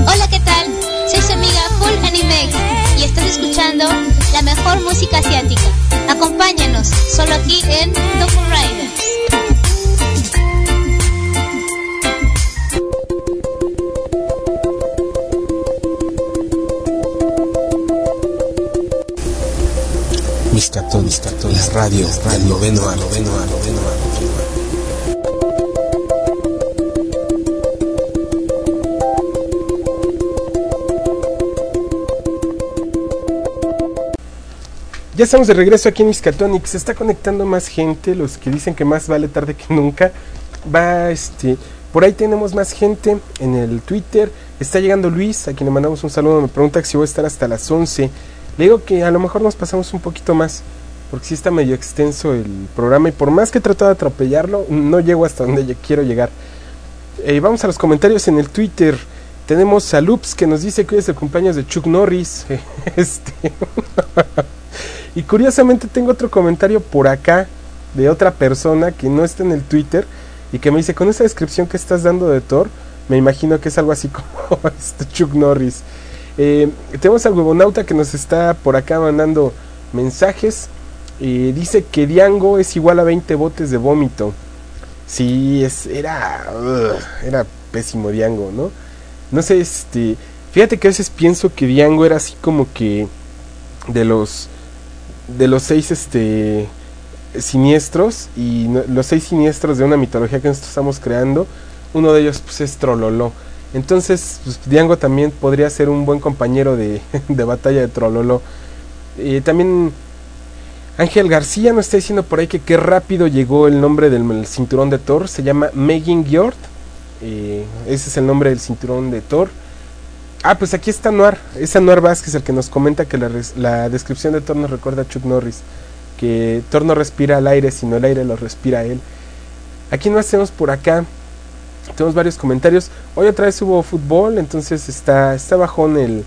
Hola, ¿qué tal? Soy su amiga Full Anime y estás escuchando la mejor música asiática. Acompáñanos solo aquí en Riders. Radio, radio, noveno a noveno a. Ya estamos de regreso aquí en Miscatonic. Se está conectando más gente, los que dicen que más vale tarde que nunca. Va, este, por ahí tenemos más gente en el Twitter. Está llegando Luis, a quien le mandamos un saludo. Me pregunta si voy a estar hasta las 11. Le digo que a lo mejor nos pasamos un poquito más, porque sí está medio extenso el programa y por más que he tratado de atropellarlo, no llego hasta donde quiero llegar. Eh, vamos a los comentarios en el Twitter. Tenemos a Loops que nos dice que hoy es el cumpleaños de Chuck Norris. este. y curiosamente tengo otro comentario por acá de otra persona que no está en el Twitter y que me dice, con esa descripción que estás dando de Thor, me imagino que es algo así como este Chuck Norris. Eh, tenemos al huevonauta que nos está por acá mandando mensajes. Dice que Diango es igual a 20 botes de vómito. Sí, es, era, era pésimo Diango, ¿no? No sé, este, fíjate que a veces pienso que Diango era así como que de los, de los seis, este, siniestros y los seis siniestros de una mitología que nosotros estamos creando, uno de ellos pues es Trololo. Entonces, pues, Diango también podría ser un buen compañero de, de batalla de Trololo. Eh, también Ángel García nos está diciendo por ahí que qué rápido llegó el nombre del el cinturón de Thor. Se llama Megan Gjord. Eh, ese es el nombre del cinturón de Thor. Ah, pues aquí está Noir. Es Anuar Vázquez el que nos comenta que la, descripción de Thor nos recuerda a Chuck Norris. Que Thor no respira al aire, sino el aire lo respira él. Aquí no hacemos por acá. Tenemos varios comentarios. Hoy otra vez hubo fútbol, entonces está, está bajón el,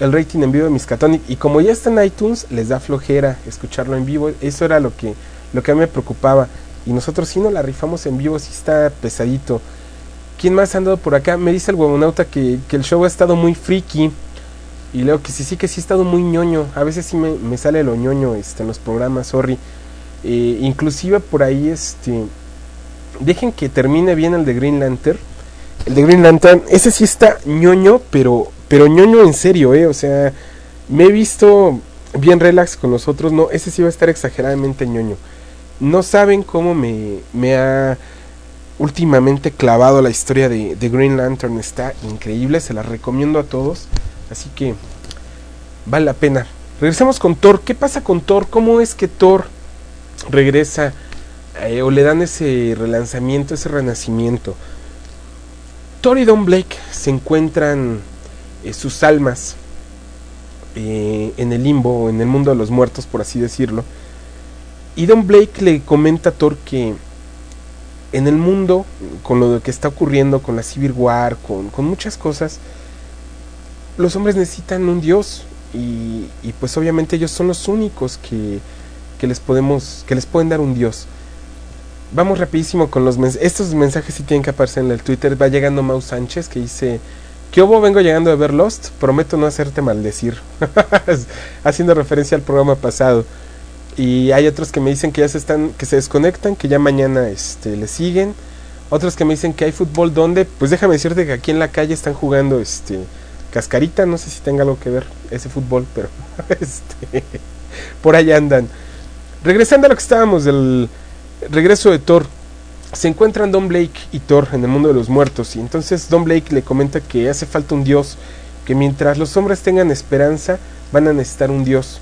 el rating en vivo de Miskatonic. Y como ya está en iTunes, les da flojera escucharlo en vivo. Eso era lo que, lo que a mí me preocupaba. Y nosotros sí no la rifamos en vivo, sí está pesadito. ¿Quién más ha andado por acá? Me dice el huevonauta que, que el show ha estado muy friki. Y leo que sí, sí, que sí ha estado muy ñoño. A veces sí me, me sale lo ñoño este, en los programas, sorry. Eh, inclusive por ahí, este... Dejen que termine bien el de Green Lantern. El de Green Lantern, ese sí está ñoño, pero, pero ñoño en serio, eh. O sea, me he visto bien relax con los otros. No, ese sí va a estar exageradamente ñoño. No saben cómo me, me ha últimamente clavado la historia de, de Green Lantern. Está increíble, se la recomiendo a todos. Así que vale la pena. Regresemos con Thor. ¿Qué pasa con Thor? ¿Cómo es que Thor regresa eh, o le dan ese relanzamiento, ese renacimiento? Thor y Don Blake se encuentran eh, sus almas eh, en el limbo, en el mundo de los muertos, por así decirlo. Y Don Blake le comenta a Thor que en el mundo, con lo que está ocurriendo, con la Civil War, con, con muchas cosas, los hombres necesitan un dios. Y, y pues obviamente ellos son los únicos que, que les podemos que les pueden dar un dios. Vamos rapidísimo con los mensajes estos mensajes sí tienen que aparecer en el Twitter. Va llegando Mau Sánchez que dice ¿Qué hubo? Vengo llegando de ver Lost. Prometo no hacerte maldecir. Haciendo referencia al programa pasado. Y hay otros que me dicen que ya se están, que se desconectan, que ya mañana este, le siguen. Otros que me dicen que hay fútbol donde, pues déjame decirte que aquí en la calle están jugando este cascarita, no sé si tenga algo que ver ese fútbol, pero este, por ahí andan. Regresando a lo que estábamos del regreso de Thor, se encuentran Don Blake y Thor en el mundo de los muertos y entonces Don Blake le comenta que hace falta un dios, que mientras los hombres tengan esperanza van a necesitar un dios.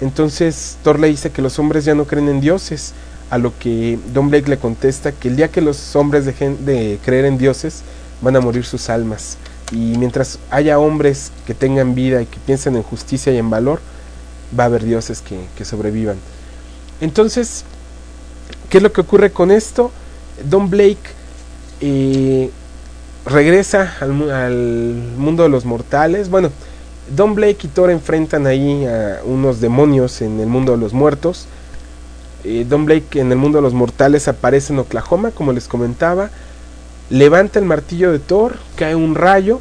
Entonces Thor le dice que los hombres ya no creen en dioses, a lo que Don Blake le contesta que el día que los hombres dejen de creer en dioses van a morir sus almas. Y mientras haya hombres que tengan vida y que piensen en justicia y en valor, va a haber dioses que, que sobrevivan. Entonces, ¿Qué es lo que ocurre con esto? Don Blake eh, regresa al, mu- al mundo de los mortales. Bueno, Don Blake y Thor enfrentan ahí a unos demonios en el mundo de los muertos. Eh, Don Blake en el mundo de los mortales aparece en Oklahoma, como les comentaba. Levanta el martillo de Thor, cae un rayo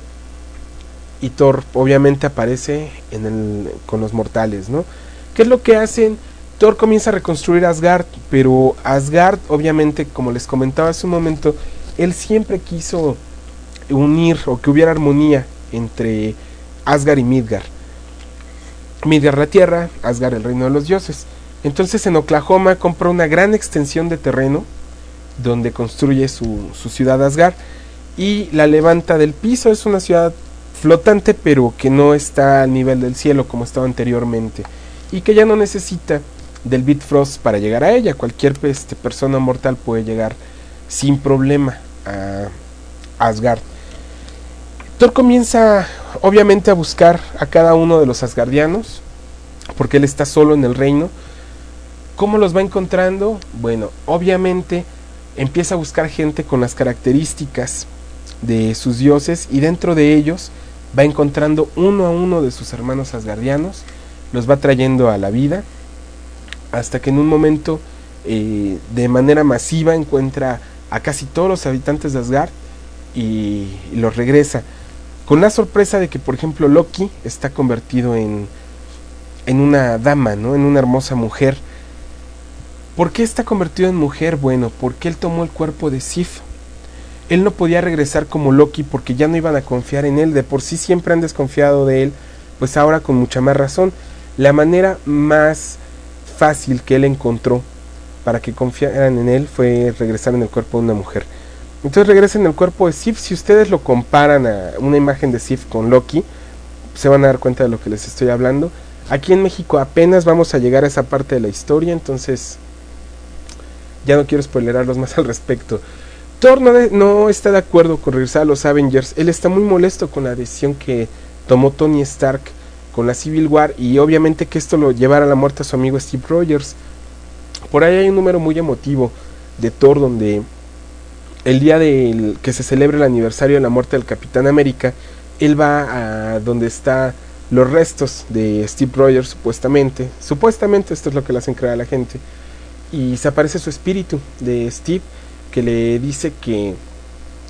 y Thor obviamente aparece en el, con los mortales, ¿no? ¿Qué es lo que hacen? Thor comienza a reconstruir Asgard, pero Asgard, obviamente, como les comentaba hace un momento, él siempre quiso unir o que hubiera armonía entre Asgard y Midgard. Midgard la tierra, Asgard el reino de los dioses. Entonces en Oklahoma compra una gran extensión de terreno donde construye su, su ciudad Asgard y la levanta del piso. Es una ciudad flotante pero que no está al nivel del cielo como estaba anteriormente y que ya no necesita del Bitfrost para llegar a ella. Cualquier este, persona mortal puede llegar sin problema a Asgard. Thor comienza obviamente a buscar a cada uno de los asgardianos porque él está solo en el reino. ¿Cómo los va encontrando? Bueno, obviamente empieza a buscar gente con las características de sus dioses y dentro de ellos va encontrando uno a uno de sus hermanos asgardianos, los va trayendo a la vida hasta que en un momento eh, de manera masiva encuentra a casi todos los habitantes de Asgard y, y los regresa con la sorpresa de que por ejemplo Loki está convertido en en una dama, ¿no? En una hermosa mujer. ¿Por qué está convertido en mujer? Bueno, porque él tomó el cuerpo de Sif. Él no podía regresar como Loki porque ya no iban a confiar en él. De por sí siempre han desconfiado de él. Pues ahora con mucha más razón. La manera más fácil que él encontró para que confiaran en él fue regresar en el cuerpo de una mujer. Entonces regresa en el cuerpo de Sif. Si ustedes lo comparan a una imagen de Sif con Loki, se van a dar cuenta de lo que les estoy hablando. Aquí en México apenas vamos a llegar a esa parte de la historia, entonces ya no quiero spoilerarlos más al respecto. Thor no, no está de acuerdo con regresar a los Avengers. Él está muy molesto con la decisión que tomó Tony Stark con la Civil War y obviamente que esto lo llevara a la muerte a su amigo Steve Rogers. Por ahí hay un número muy emotivo de Thor donde el día que se celebra el aniversario de la muerte del Capitán América, él va a donde está los restos de Steve Rogers supuestamente. Supuestamente esto es lo que le hacen creer a la gente. Y se aparece su espíritu de Steve que le dice que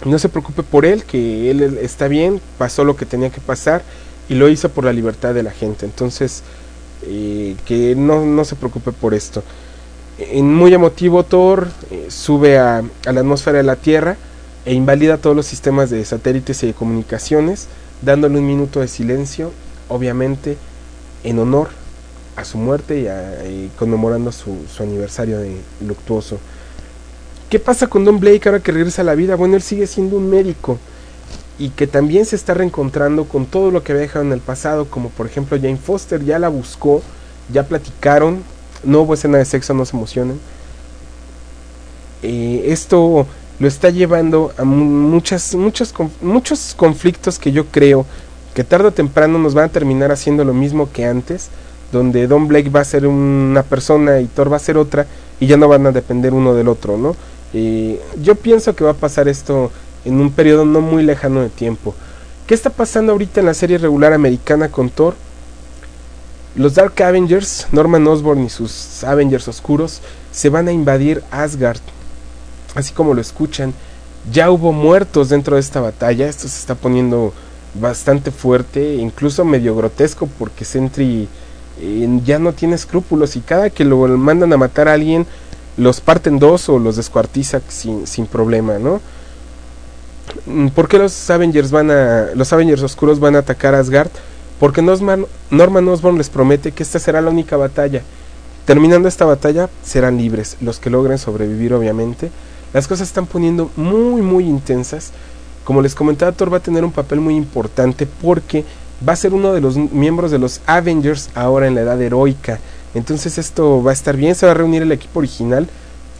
no se preocupe por él, que él está bien, pasó lo que tenía que pasar y lo hizo por la libertad de la gente. Entonces, eh, que no, no se preocupe por esto. En muy emotivo, Thor eh, sube a, a la atmósfera de la Tierra e invalida todos los sistemas de satélites y de comunicaciones, dándole un minuto de silencio, obviamente en honor a su muerte y, a- y conmemorando su, su aniversario de luctuoso. ¿Qué pasa con Don Blake ahora que regresa a la vida? Bueno, él sigue siendo un médico y que también se está reencontrando con todo lo que había dejado en el pasado, como por ejemplo Jane Foster ya la buscó, ya platicaron, no hubo escena de sexo, no se emocionen. Eh, esto lo está llevando a mu- muchas, muchos, conf- muchos conflictos que yo creo que tarde o temprano nos van a terminar haciendo lo mismo que antes, donde Don Blake va a ser una persona y Thor va a ser otra y ya no van a depender uno del otro, ¿no? Eh, yo pienso que va a pasar esto en un periodo no muy lejano de tiempo. ¿Qué está pasando ahorita en la serie regular americana con Thor? Los Dark Avengers, Norman Osborn y sus Avengers oscuros, se van a invadir Asgard. Así como lo escuchan, ya hubo muertos dentro de esta batalla. Esto se está poniendo bastante fuerte, incluso medio grotesco, porque Sentry eh, ya no tiene escrúpulos y cada que lo mandan a matar a alguien, los parten dos o los descuartiza sin, sin problema, ¿no? Mm, ¿Por qué los Avengers van a los Avengers oscuros van a atacar a Asgard? Porque Norman, Norman Osborn les promete que esta será la única batalla. Terminando esta batalla serán libres, los que logren sobrevivir obviamente. Las cosas están poniendo muy muy intensas. Como les comentaba, Thor va a tener un papel muy importante porque va a ser uno de los miembros de los Avengers ahora en la edad heroica. Entonces esto va a estar bien, se va a reunir el equipo original.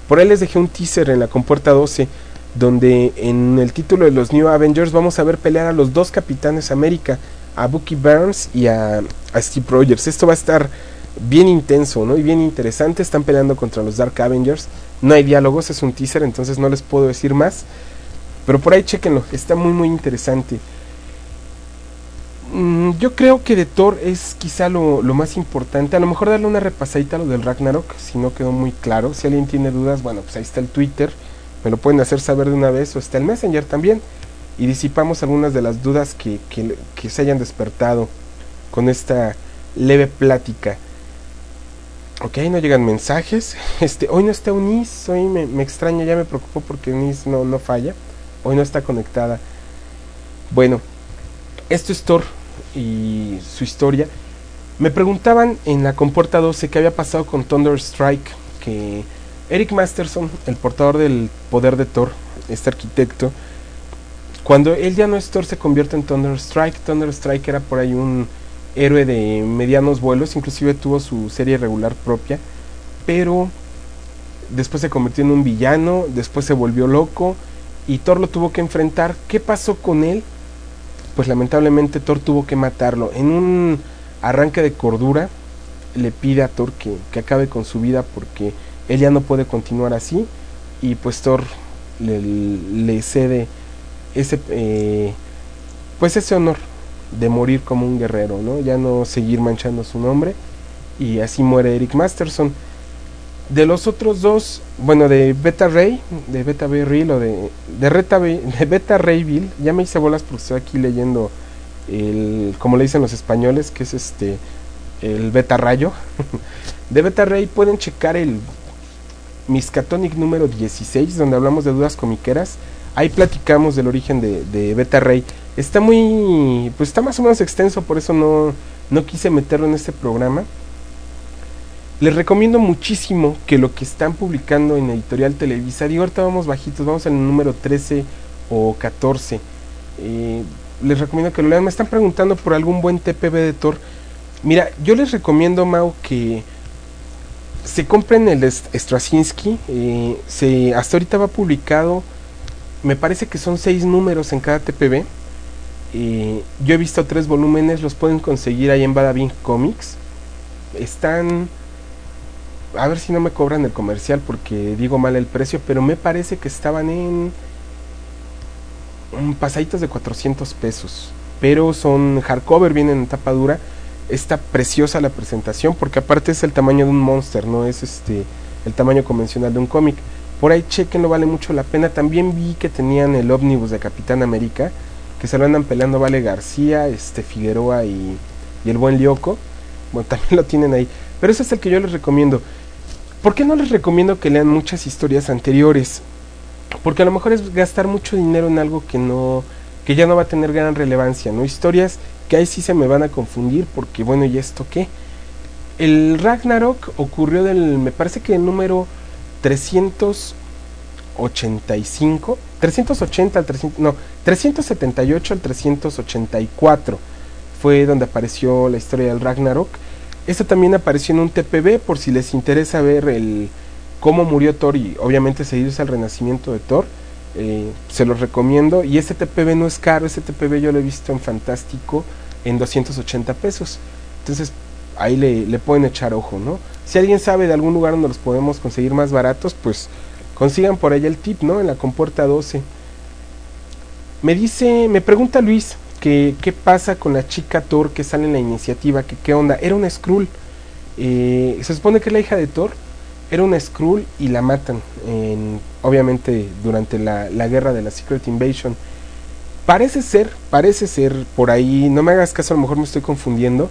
Por ahí les dejé un teaser en la compuerta 12 donde en el título de los New Avengers vamos a ver pelear a los dos Capitanes América, a Bucky Barnes y a, Steve Rogers. Esto va a estar bien intenso, ¿no? Y bien interesante. Están peleando contra los Dark Avengers. No hay diálogos, es un teaser, entonces no les puedo decir más. Pero por ahí chequenlo, está muy muy interesante. Mm, yo creo que de Thor es quizá lo, lo más importante. A lo mejor darle una repasadita a lo del Ragnarok, si no quedó muy claro. Si alguien tiene dudas, bueno, pues ahí está el Twitter. Me lo pueden hacer saber de una vez o está el Messenger también. Y disipamos algunas de las dudas que, que, se hayan despertado con esta leve plática. Ok, no llegan mensajes. Este, hoy no está Unis, hoy me, me extraña, ya me preocupó porque Unis no, no falla. Hoy no está conectada. Bueno, esto es Thor y su historia. Me preguntaban en la compuerta 12 qué había pasado con Thunder Strike, que Eric Masterson, el portador del poder de Thor, este arquitecto, cuando él ya no es Thor se convierte en Thunder Strike. Thunder Strike era por ahí un héroe de medianos vuelos, inclusive tuvo su serie regular propia, pero después se convirtió en un villano, después se volvió loco y Thor lo tuvo que enfrentar. ¿Qué pasó con él? Pues lamentablemente Thor tuvo que matarlo. En un arranque de cordura le pide a Thor que, que acabe con su vida porque él ya no puede continuar así y pues Thor le, le cede ese eh, pues ese honor de morir como un guerrero, ¿no? Ya no seguir manchando su nombre y así muere Eric Masterson. De los otros dos, bueno, de Beta Ray, de Beta Ray o de, de, Reta, de Beta Ray Bill, ya me hice bolas porque estoy aquí leyendo el, como le dicen los españoles, que es este, el Beta Rayo. de Beta Ray pueden checar el Miskatonic número 16, donde hablamos de dudas comiqueras. Ahí platicamos del origen de, Beta Ray. Está muy, pues está más o menos extenso, por eso no, no quise meterlo en este programa. Les recomiendo muchísimo que lo que están publicando en Editorial Televisa, digo, ahorita vamos bajitos, vamos al número 13 o 14. Eh, les recomiendo que lo lean. Me están preguntando por algún buen TPB de Thor. Mira, yo les recomiendo, Mau, que se compren el Straczynski. Eh, se, hasta ahorita va publicado, me parece que son seis números en cada TPB. Eh, yo he visto tres volúmenes, los pueden conseguir ahí en Badabing Comics. Están a ver si no me cobran el comercial porque digo mal el precio, pero me parece que estaban en pasaditos de 400 pesos. Pero son hardcover, vienen en tapa dura. Está preciosa la presentación porque aparte es el tamaño de un monster, no es este el tamaño convencional de un cómic. Por ahí chequenlo, vale mucho la pena. También vi que tenían el ómnibus de Capitán América, que se lo andan peleando Vale García, este Figueroa y, y el buen Lioco. Bueno, también lo tienen ahí. Pero ese es el que yo les recomiendo. ¿Por qué no les recomiendo que lean muchas historias anteriores? Porque a lo mejor es gastar mucho dinero en algo que no que ya no va a tener gran relevancia, ¿no? Historias que ahí sí se me van a confundir porque bueno, ¿y esto qué? El Ragnarok ocurrió del me parece que el número 385, 380 al 300, no, 378 al 384 fue donde apareció la historia del Ragnarok. Esto también apareció en un TPB por si les interesa ver el cómo murió Thor y obviamente seguirse al renacimiento de Thor. Eh, se los recomiendo. Y este TPB no es caro, este TPB yo lo he visto en Fantástico en 280 pesos. Entonces ahí le, le, pueden echar ojo, ¿no? Si alguien sabe de algún lugar donde los podemos conseguir más baratos, pues consigan por ahí el tip, ¿no? En la compuerta 12. Me dice, me pregunta Luis, que qué pasa con la chica Thor que sale en la iniciativa, que qué onda, era una Skrull, eh, se supone que es la hija de Thor, era una Skrull y la matan, en, obviamente durante la, la, guerra de la Secret Invasion. Parece ser, parece ser, por ahí, no me hagas caso, a lo mejor me estoy confundiendo,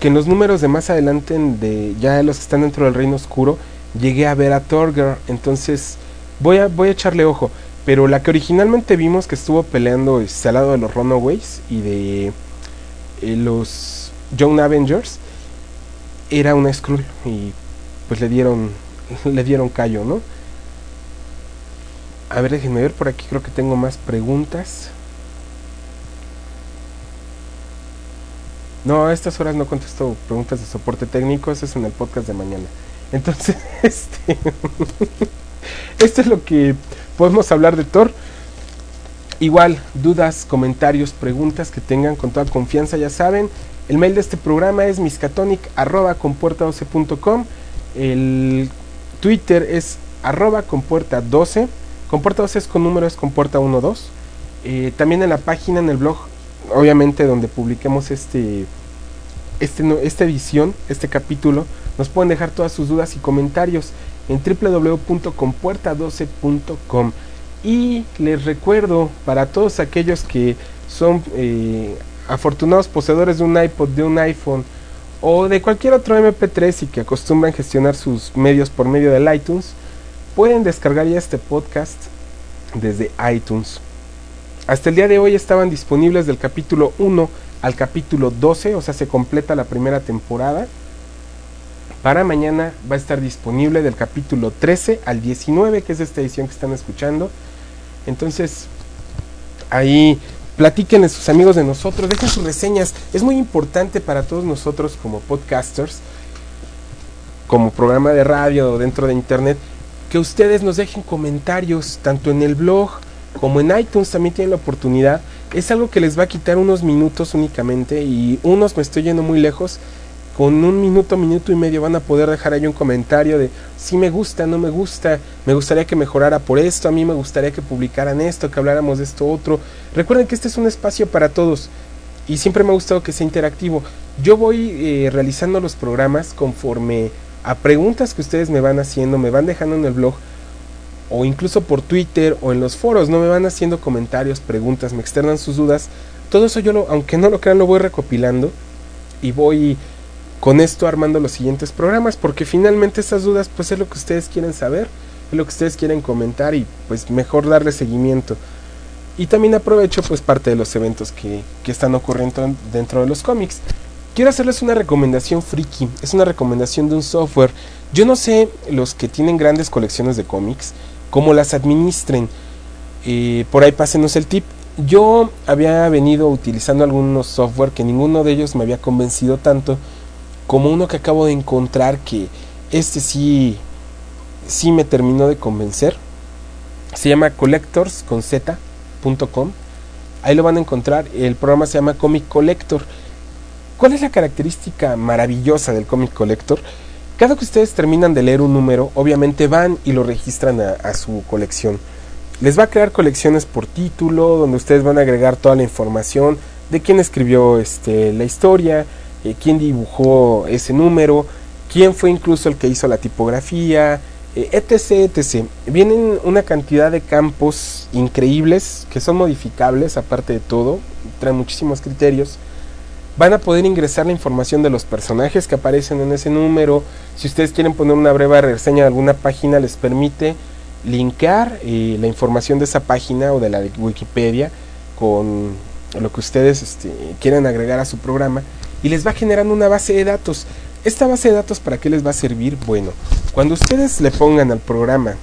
que en los números de más adelante, de ya los que están dentro del Reino Oscuro, llegué a ver a Thorger, entonces voy a, voy a echarle ojo. Pero la que originalmente vimos que estuvo peleando este, al lado de los Runaways y de eh, los Young Avengers era una Skrull y pues le dieron le dieron callo, ¿no? A ver, déjenme ver por aquí, creo que tengo más preguntas. No, a estas horas no contesto preguntas de soporte técnico, eso es en el podcast de mañana. Entonces, este esto es lo que podemos hablar de Thor. Igual, dudas, comentarios, preguntas que tengan con toda confianza, ya saben, El mail de este programa es miscatonic.compuerta12.com. El Twitter es arroba compuerta12. Compuerta 12 es con número, es compuerta 12. Eh, también en la página, en el blog, obviamente donde publiquemos este, este, esta edición, este capítulo, nos pueden dejar todas sus dudas y comentarios en www.compuerta12.com. Y les recuerdo para todos aquellos que son eh, afortunados poseedores de un iPod, de un iPhone o de cualquier otro MP3 y que acostumbran gestionar sus medios por medio del iTunes, pueden descargar ya este podcast desde iTunes. Hasta el día de hoy estaban disponibles del capítulo 1 al capítulo 12, o sea, se completa la primera temporada. Para mañana va a estar disponible del capítulo 13 al 19, que es esta edición que están escuchando. Entonces, ahí platiquen a sus amigos de nosotros, dejen sus reseñas. Es muy importante para todos nosotros como podcasters, como programa de radio o dentro de internet, que ustedes nos dejen comentarios, tanto en el blog como en iTunes también tienen la oportunidad. Es algo que les va a quitar unos minutos únicamente y unos me estoy yendo muy lejos. Con un minuto, minuto y medio van a poder dejar ahí un comentario de si me gusta, no me gusta, me gustaría que mejorara por esto, a mí me gustaría que publicaran esto, que habláramos de esto otro. Recuerden que este es un espacio para todos y siempre me ha gustado que sea interactivo. Yo voy eh, realizando los programas conforme a preguntas que ustedes me van haciendo, me van dejando en el blog o incluso por Twitter o en los foros, no me van haciendo comentarios, preguntas, me externan sus dudas. Todo eso yo, lo, aunque no lo crean, lo voy recopilando y voy con esto armando los siguientes programas, porque finalmente esas dudas pues es lo que ustedes quieren saber, es lo que ustedes quieren comentar y pues mejor darle seguimiento. Y también aprovecho pues parte de los eventos que, que están ocurriendo dentro de los cómics. Quiero hacerles una recomendación friki, es una recomendación de un software. Yo no sé los que tienen grandes colecciones de cómics, cómo las administren. Eh, por ahí pásenos el tip. Yo había venido utilizando algunos software que ninguno de ellos me había convencido tanto como uno que acabo de encontrar que este sí sí me terminó de convencer. Se llama collectors.com. Ahí lo van a encontrar. El programa se llama Comic Collector. ¿Cuál es la característica maravillosa del Comic Collector? Cada que ustedes terminan de leer un número, obviamente van y lo registran a, a su colección. Les va a crear colecciones por título, donde ustedes van a agregar toda la información de quién escribió este, la historia, eh, quién dibujó ese número, quién fue incluso el que hizo la tipografía, eh, etc, etc. Vienen una cantidad de campos increíbles que son modificables, aparte de todo, traen muchísimos criterios. Van a poder ingresar la información de los personajes que aparecen en ese número. Si ustedes quieren poner una breve reseña de alguna página, les permite linkar eh, la información de esa página o de la de Wikipedia con lo que ustedes este, quieran agregar a su programa y les va generando una base de datos. Esta base de datos para qué les va a servir? Bueno, cuando ustedes le pongan al programa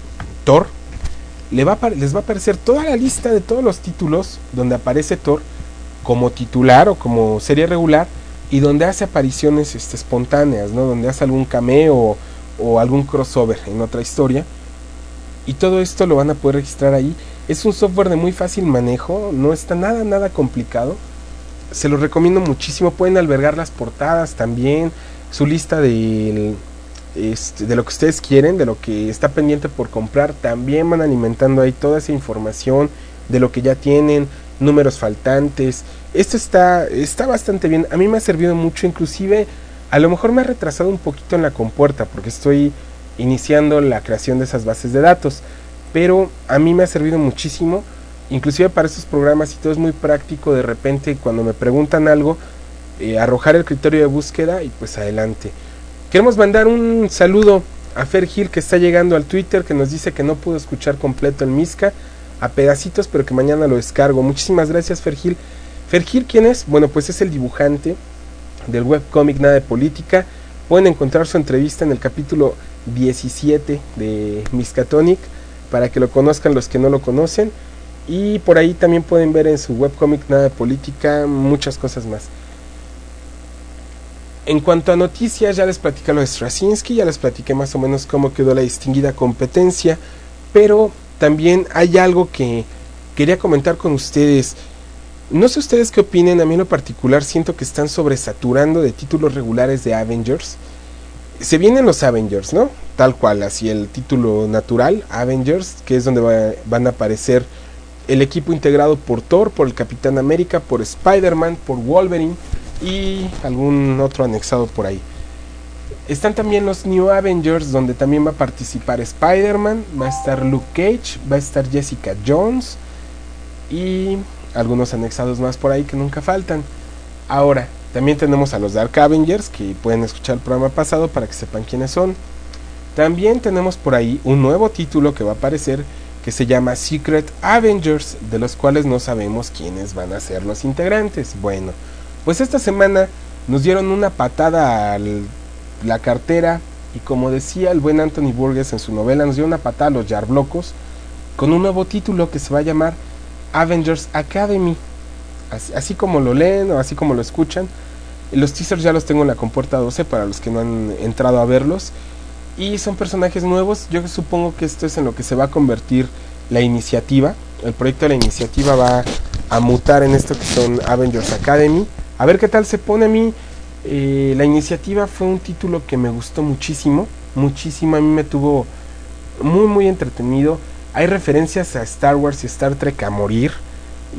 a, les va a aparecer toda la lista de todos los títulos donde aparece Thor como titular o como serie regular y donde hace apariciones este, espontáneas, ¿no? Donde hace algún cameo o, o algún crossover en otra historia. Y todo esto lo van a poder registrar ahí. Es un software de muy fácil manejo, no está nada, nada complicado. Se lo recomiendo muchísimo. Pueden albergar las portadas también, su lista de, este, de lo que ustedes quieren, de lo que está pendiente por comprar. También van alimentando ahí toda esa información de lo que ya tienen, números faltantes. Esto está, está bastante bien. A mí me ha servido mucho, inclusive a lo mejor me ha retrasado un poquito en la compuerta porque estoy iniciando la creación de esas bases de datos. Pero a mí me ha servido muchísimo, inclusive para estos programas y todo es muy práctico de repente cuando me preguntan algo, eh, arrojar el criterio de búsqueda y pues adelante. Queremos mandar un saludo a Fer Gil que está llegando al Twitter que nos dice que no pudo escuchar completo el Misca a pedacitos pero que mañana lo descargo. Muchísimas gracias Fer Gil. Fer Gil, ¿quién es? Bueno, pues es el dibujante del webcomic Nada de Política. Pueden encontrar su entrevista en el capítulo 17 de Miskatonic para que lo conozcan los que no lo conocen. Y por ahí también pueden ver en su webcomic Nada de Política muchas cosas más. En cuanto a noticias, ya les platicé lo de Straczynski, ya les platiqué más o menos cómo quedó la distinguida competencia, pero también hay algo que quería comentar con ustedes. No sé ustedes qué opinen, a mí en lo particular siento que están sobresaturando de títulos regulares de Avengers. Se vienen los Avengers, ¿no? Tal cual, así el título natural, Avengers, que es donde va- van a aparecer el equipo integrado por Thor, por el Capitán América, por Spider-Man, por Wolverine y algún otro anexado por ahí. Están también los New Avengers, donde también va a participar Spider-Man, va a estar Luke Cage, va a estar Jessica Jones y algunos anexados más por ahí que nunca faltan. Ahora, también tenemos a los Dark Avengers, que pueden escuchar el programa pasado para que sepan quiénes son. También tenemos por ahí un nuevo título que va a aparecer que se llama Secret Avengers, de los cuales no sabemos quiénes van a ser los integrantes. Bueno, pues esta semana nos dieron una patada a la cartera y como decía el buen Anthony Burgess en su novela, nos dio una patada a los Yarblocos con un nuevo título que se va a llamar Avengers Academy. Así, así como lo leen o así como lo escuchan. Los teasers ya los tengo en la compuerta 12 para los que no han entrado a verlos. Y son personajes nuevos. Yo supongo que esto es en lo que se va a convertir la iniciativa. El proyecto de la iniciativa va a mutar en esto que son Avengers Academy. A ver qué tal se pone a mí. Eh, la iniciativa fue un título que me gustó muchísimo. Muchísimo. A mí me tuvo muy, muy entretenido. Hay referencias a Star Wars y Star Trek a morir.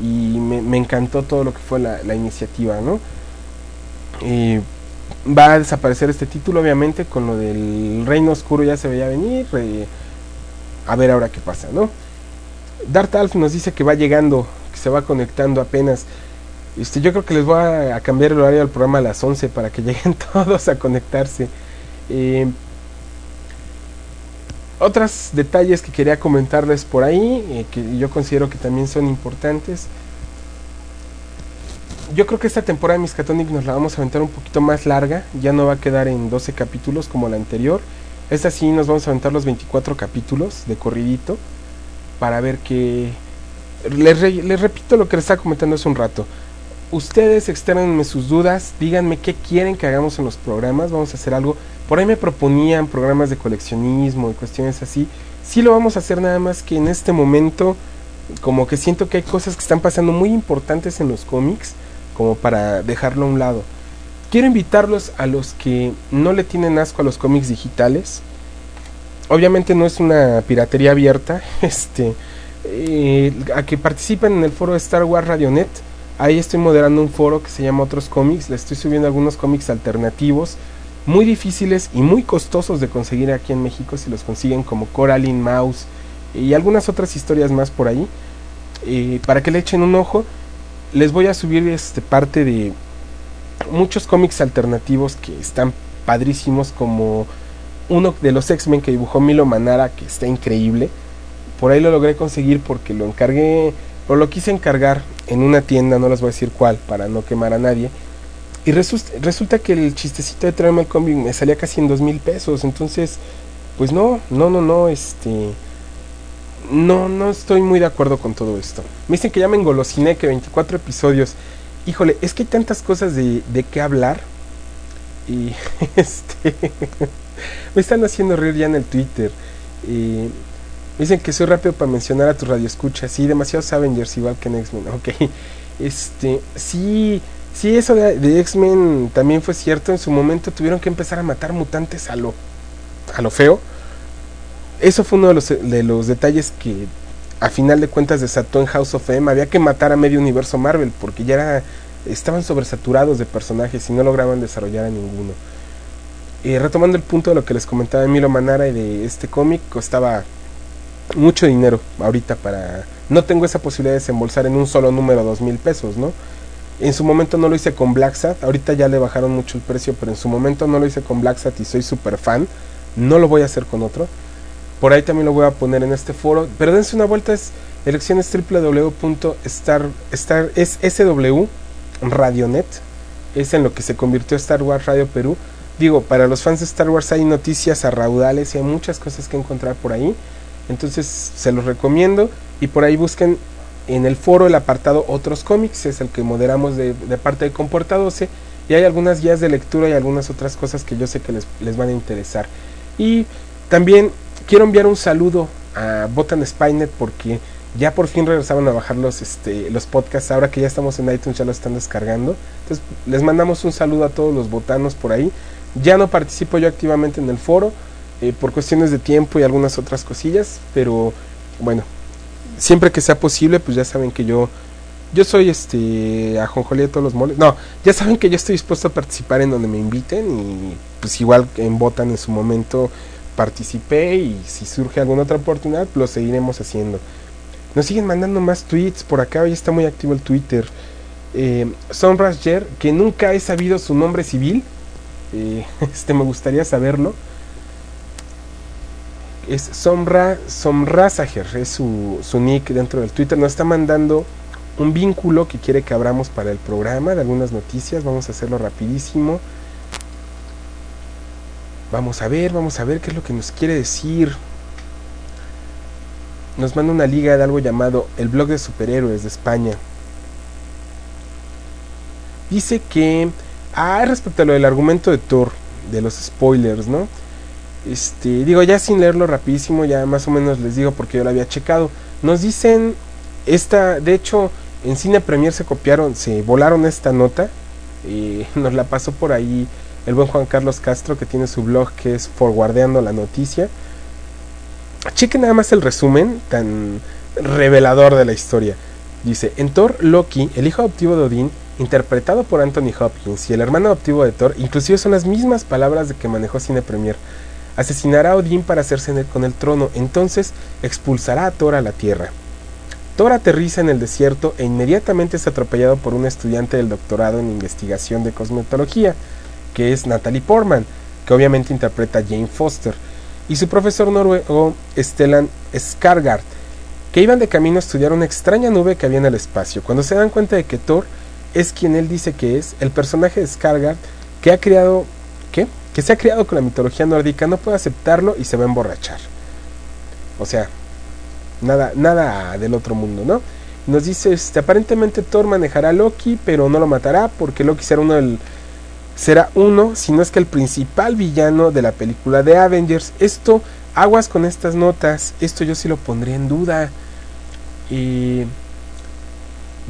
Y me, encantó todo lo que fue la, la iniciativa, ¿no? Eh, va a desaparecer este título, obviamente, con lo del Reino Oscuro ya se veía venir. eh, a ver ahora qué pasa, ¿no? Darth Alf nos dice que va llegando, que se va conectando apenas. Este, yo creo que les voy a, a cambiar el horario del programa a las 11 para que lleguen todos a conectarse. Eh, otros detalles que quería comentarles por ahí, eh, que yo considero que también son importantes. Yo creo que esta temporada de Miskatonic nos la vamos a aventar un poquito más larga, ya no va a quedar en 12 capítulos como la anterior. Esta sí nos vamos a aventar los 24 capítulos de corridito para ver que... Les, les repito lo que les estaba comentando hace un rato. Ustedes externenme sus dudas, díganme qué quieren que hagamos en los programas, vamos a hacer algo. Por ahí me proponían programas de coleccionismo y cuestiones así. Sí lo vamos a hacer nada más que en este momento como que siento que hay cosas que están pasando muy importantes en los cómics como para dejarlo a un lado. Quiero invitarlos a los que no le tienen asco a los cómics digitales. Obviamente no es una piratería abierta, este, eh, a que participen en el foro de Star Wars Radionet. Ahí estoy moderando un foro que se llama Otros cómics. Le estoy subiendo algunos cómics alternativos, muy difíciles y muy costosos de conseguir aquí en México si los consiguen como Coraline Mouse y algunas otras historias más por ahí. Eh, para que le echen un ojo, les voy a subir este parte de muchos cómics alternativos que están padrísimos como uno de los X-Men que dibujó Milo Manara que está increíble. Por ahí lo logré conseguir porque lo encargué o lo quise encargar en una tienda, no les voy a decir cuál para no quemar a nadie. Y resus- resulta que el chistecito de traerme el cómic me salía casi en dos mil pesos. Entonces, pues no, no, no, no, este. No, no estoy muy de acuerdo con todo esto. Me dicen que ya me engolosiné, que 24 episodios. Híjole, es que hay tantas cosas de, de qué hablar. Y este. me están haciendo reír ya en el Twitter. Y dicen que soy rápido para mencionar a tu radio escucha. Sí, demasiados Avengers igual que en X-Men. Ok. Este. Sí. Sí, eso de, de X-Men también fue cierto. En su momento tuvieron que empezar a matar mutantes a lo, a lo feo. Eso fue uno de los, de los detalles que a final de cuentas desató en House of M. Había que matar a medio universo Marvel porque ya era, estaban sobresaturados de personajes y no lograban desarrollar a ninguno. Y retomando el punto de lo que les comentaba de Milo Manara y de este cómic, costaba mucho dinero ahorita para... No tengo esa posibilidad de desembolsar en un solo número dos mil pesos, ¿no? En su momento no lo hice con Black Sat, ahorita ya le bajaron mucho el precio, pero en su momento no lo hice con Black Sat y soy super fan. No lo voy a hacer con otro. Por ahí también lo voy a poner en este foro. Pero dense una vuelta, es elecciones es en lo que se convirtió Star Wars Radio Perú. Digo, para los fans de Star Wars hay noticias a raudales y hay muchas cosas que encontrar por ahí. Entonces se los recomiendo y por ahí busquen en el foro el apartado Otros cómics, es el que moderamos de, de parte de Comporta 12 y hay algunas guías de lectura y algunas otras cosas que yo sé que les, les van a interesar. Y también quiero enviar un saludo a Botan Spynet porque Ya por fin regresaron a bajar los, este, los podcasts. Ahora que ya estamos en iTunes, ya los están descargando. Entonces, les mandamos un saludo a todos los botanos por ahí. Ya no participo yo activamente en el foro eh, por cuestiones de tiempo y algunas otras cosillas. Pero bueno, siempre que sea posible, pues ya saben que yo yo soy este ajonjolí de todos los moles. No, ya saben que yo estoy dispuesto a participar en donde me inviten y pues igual en Botan en su momento participé y si surge alguna otra oportunidad lo seguiremos haciendo. Nos siguen mandando más tweets por acá, hoy está muy activo el Twitter. Eh, que nunca he sabido su nombre civil, eh, este me gustaría saberlo. Es Somra Somrasager, es su, su nick dentro del Twitter. Nos está mandando un vínculo que quiere que abramos para el programa de algunas noticias. Vamos a hacerlo rapidísimo. Vamos a ver, vamos a ver qué es lo que nos quiere decir. Nos manda una liga de algo llamado el blog de superhéroes de España. Dice que, ah, respecto a lo del argumento de Thor, de los spoilers, ¿no? Este, digo, ya sin leerlo rapidísimo, ya más o menos les digo porque yo lo había checado. Nos dicen, esta, de hecho, en Cine Premier se copiaron, se volaron esta nota. Y nos la pasó por ahí el buen Juan Carlos Castro, que tiene su blog que es Forwardeando la Noticia. Chequen nada más el resumen tan revelador de la historia. Dice, en Thor, Loki, el hijo adoptivo de Odín, interpretado por Anthony Hopkins, y el hermano adoptivo de Thor, inclusive son las mismas palabras de que manejó Cine Premier, asesinará a Odín para hacerse con el trono, entonces expulsará a Thor a la tierra. Thor aterriza en el desierto e inmediatamente es atropellado por un estudiante del doctorado en investigación de cosmetología, que es Natalie Portman, que obviamente interpreta a Jane Foster, y su profesor noruego Stellan Skargard, que iban de camino a estudiar una extraña nube que había en el espacio. Cuando se dan cuenta de que Thor es quien él dice que es, el personaje de Skargard, que ha creado, ¿qué? Que se ha creado con la mitología nórdica, no puede aceptarlo y se va a emborrachar. O sea, nada, nada del otro mundo, ¿no? Nos dice, este, aparentemente Thor manejará a Loki, pero no lo matará porque Loki será uno del será uno, si no es que el principal villano de la película de Avengers. Esto, aguas con estas notas, esto yo sí lo pondría en duda.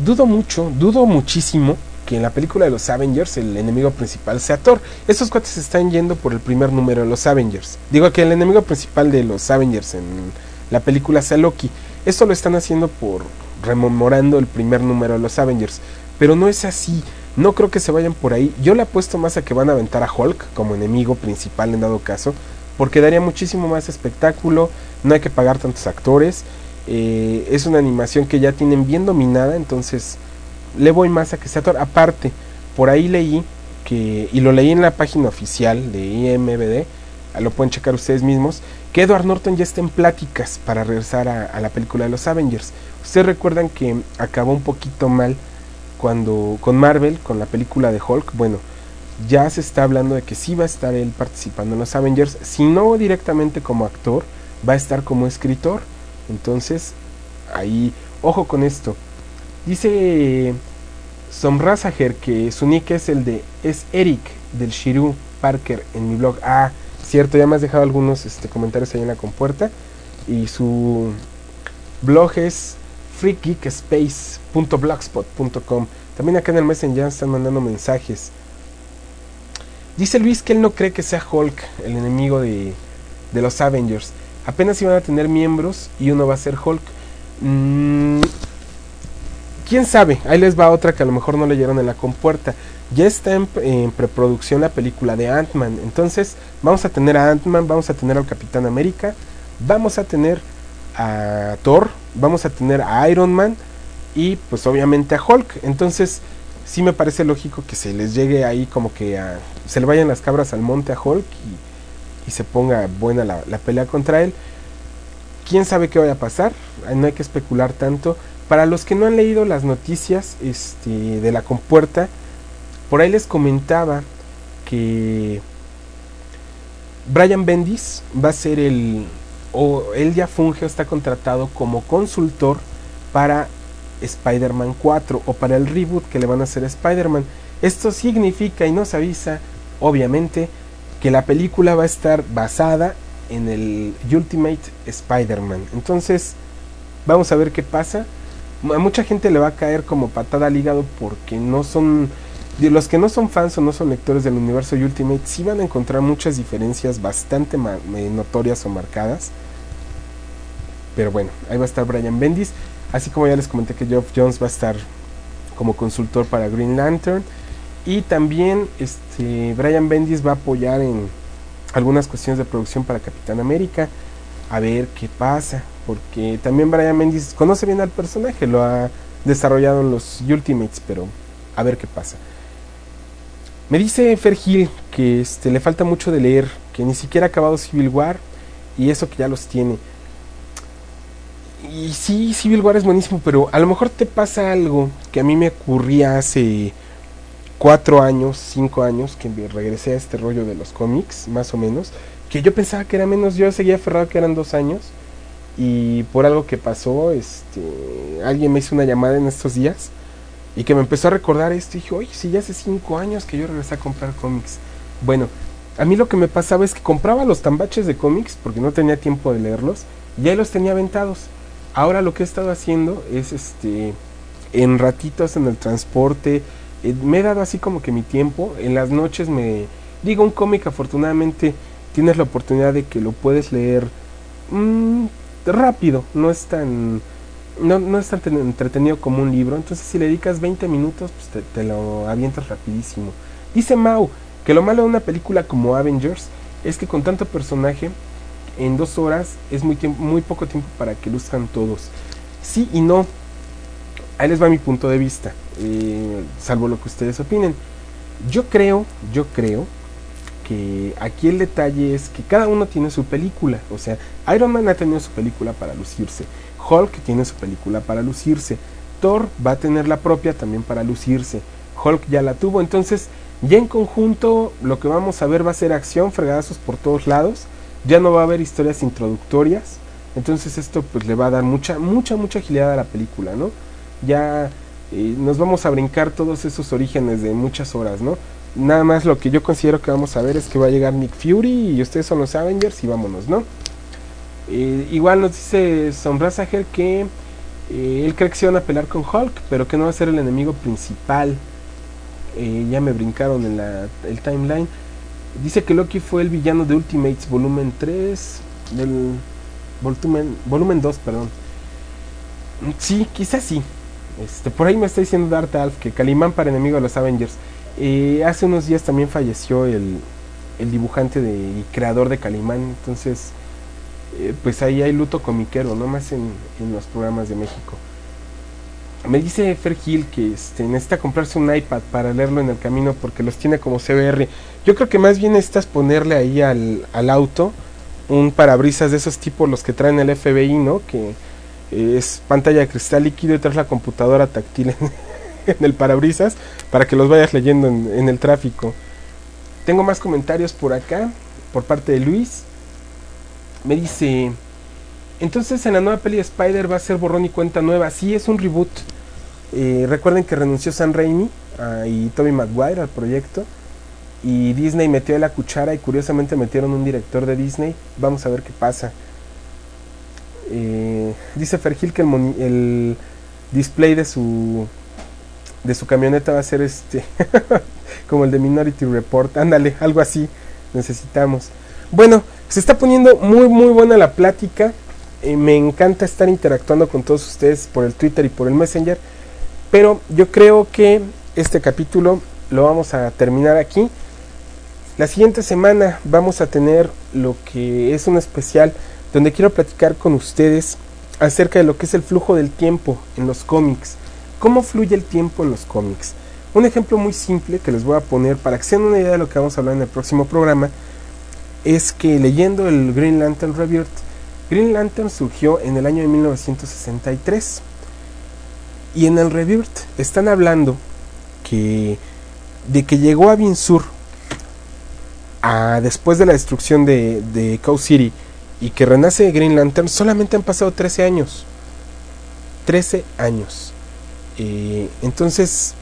Dudo mucho, dudo muchísimo que en la película de los Avengers el enemigo principal sea Thor. Estos cuates están yendo por el primer número de los Avengers. Digo que el enemigo principal de los Avengers en la película sea Loki. Esto lo están haciendo por rememorando el primer número de los Avengers. Pero no es así. No creo que se vayan por ahí. Yo le apuesto más a que van a aventar a Hulk como enemigo principal en dado caso. Porque daría muchísimo más espectáculo. No hay que pagar tantos actores. Eh, es una animación que ya tienen bien dominada. Entonces le voy más a que sea Thor. Aparte, por ahí leí que, y lo leí en la página oficial de IMBD, lo pueden checar ustedes mismos, que Edward Norton ya está en pláticas para regresar a, a la película de los Avengers. Ustedes recuerdan que acabó un poquito mal cuando con Marvel, con la película de Hulk, bueno, ya se está hablando de que sí va a estar él participando en los Avengers, si no directamente como actor, va a estar como escritor. Entonces, ahí, ojo con esto. Dice Somrasager que su nick es el de es Eric del Shiru Parker en mi blog. Ah, cierto, ya me has dejado algunos este, comentarios ahí en la compuerta. Y su blog es freakgeekspace.blogspot.com. También acá en el Messenger están mandando mensajes. Dice Luis que él no cree que sea Hulk el enemigo de, los Avengers. Apenas iban a tener miembros y uno va a ser Hulk. Mm, ¿Quién sabe? Ahí les va otra que a lo mejor no leyeron en la compuerta. Ya está en, en preproducción la película de Ant-Man. Entonces vamos a tener a Ant-Man, vamos a tener al Capitán América, vamos a tener a Thor, vamos a tener a Iron Man y pues obviamente a Hulk. Entonces sí me parece lógico que se les llegue ahí como que a, se le vayan las cabras al monte a Hulk y, y se ponga buena la, pelea contra él. ¿Quién sabe qué vaya a pasar? No hay que especular tanto. Para los que no han leído las noticias este, de la compuerta, por ahí les comentaba que Brian Bendis va a ser el, o él ya funge o está contratado como consultor para Spider-Man 4 o para el reboot que le van a hacer a Spider-Man. Esto significa y nos avisa, obviamente, que la película va a estar basada en el Ultimate Spider-Man. Entonces, Vamos a ver qué pasa. A mucha gente le va a caer como patada al hígado porque no son de los que no son fans o no son lectores del universo Ultimate, sí van a encontrar muchas diferencias bastante eh, notorias o marcadas. Pero bueno, ahí va a estar Brian Bendis. Así como ya les comenté que Geoff Jones va a estar como consultor para Green Lantern. Y también este, Brian Bendis va a apoyar en algunas cuestiones de producción para Capitán América. A ver qué pasa. Porque también Brian Bendis conoce bien al personaje, lo ha desarrollado en los Ultimates, pero a ver qué pasa. Me dice Fer Gil que este, le falta mucho de leer, que ni siquiera ha acabado Civil War y eso que ya los tiene. Y sí, Civil War es buenísimo, pero a lo mejor te pasa algo que a mí me ocurría hace cuatro años, cinco años, que regresé a este rollo de los cómics, más o menos, que yo pensaba que era menos, yo seguía aferrado que eran dos años, y por algo que pasó, este, alguien me hizo una llamada en estos días, y que me empezó a recordar esto, dije, oye, si ya hace cinco años que yo regresé a comprar cómics. Bueno, a mí lo que me pasaba es que compraba los tambaches de cómics, porque no tenía tiempo de leerlos, y ahí los tenía aventados. Ahora lo que he estado haciendo es este en ratitos en el transporte, eh, me he dado así como que mi tiempo, en las noches me digo un cómic afortunadamente tienes la oportunidad de que lo puedes leer mm, rápido, no es tan no, no es tan ten- entretenido como un libro, entonces si le dedicas 20 minutos pues te, te lo avientas rapidísimo. Dice Mau que lo malo de una película como Avengers es que con tanto personaje en dos horas es muy, tiempo, muy poco tiempo para que luzcan todos. Sí y no. Ahí les va mi punto de vista, eh, salvo lo que ustedes opinen. Yo creo, yo creo que aquí el detalle es que cada uno tiene su película. O sea, Iron Man ha tenido su película para lucirse. Hulk tiene su película para lucirse. Thor va a tener la propia también para lucirse. Hulk ya la tuvo. Entonces, ya en conjunto, lo que vamos a ver va a ser acción, fregadazos por todos lados ya no va a haber historias introductorias entonces esto pues le va a dar mucha mucha mucha agilidad a la película no ya eh, nos vamos a brincar todos esos orígenes de muchas horas no nada más lo que yo considero que vamos a ver es que va a llegar Nick Fury y ustedes son los Avengers y vámonos no Eh, igual nos dice Sombrazager que eh, él cree que se van a pelear con Hulk pero que no va a ser el enemigo principal Eh, ya me brincaron en la, el timeline Dice que Loki fue el villano de Ultimates volumen 3 del volumen volumen 2, perdón. Sí, quizás sí. Este, por ahí me está diciendo Darth Alf que Calimán para enemigo de los Avengers. Hace unos días también falleció el, el dibujante y creador de Calimán, entonces eh, pues ahí hay luto comiquero, no más en, en los programas de México. Me dice Fer Gil que este, necesita comprarse un iPad para leerlo en el camino porque los tiene como CBR. Yo creo que más bien necesitas ponerle ahí al, al auto un parabrisas de esos tipos, los que traen el FBI, ¿no? Que eh, es pantalla de cristal líquido y traes la computadora táctil en, el parabrisas para que los vayas leyendo en, en el tráfico. Tengo más comentarios por acá, por parte de Luis. Me dice, entonces en la nueva peli de Spider va a ser borrón y cuenta nueva. Sí, es un reboot. Eh, recuerden que renunció Sam Raimi ah, y Tobey Maguire al proyecto. Y Disney metió la cuchara y curiosamente metieron un director de Disney. Vamos a ver qué pasa. Eh, dice Fergil que el, el display de su de su camioneta va a ser este como el de Minority Report. Ándale, algo así necesitamos. Bueno, se está poniendo muy muy buena la plática. Eh, me encanta estar interactuando con todos ustedes por el Twitter y por el Messenger. Pero yo creo que este capítulo lo vamos a terminar aquí. La siguiente semana vamos a tener lo que es un especial donde quiero platicar con ustedes acerca de lo que es el flujo del tiempo en los cómics. ¿Cómo fluye el tiempo en los cómics? Un ejemplo muy simple que les voy a poner para que se una idea de lo que vamos a hablar en el próximo programa es que leyendo el Green Lantern Rebirth, Green Lantern surgió en el año de 1963 y en el Rebirth están hablando que de que llegó a Binsur a, después de la destrucción de, de Cow City y que renace Green Lantern, solamente han pasado 13 años. 13 años. Eh, entonces,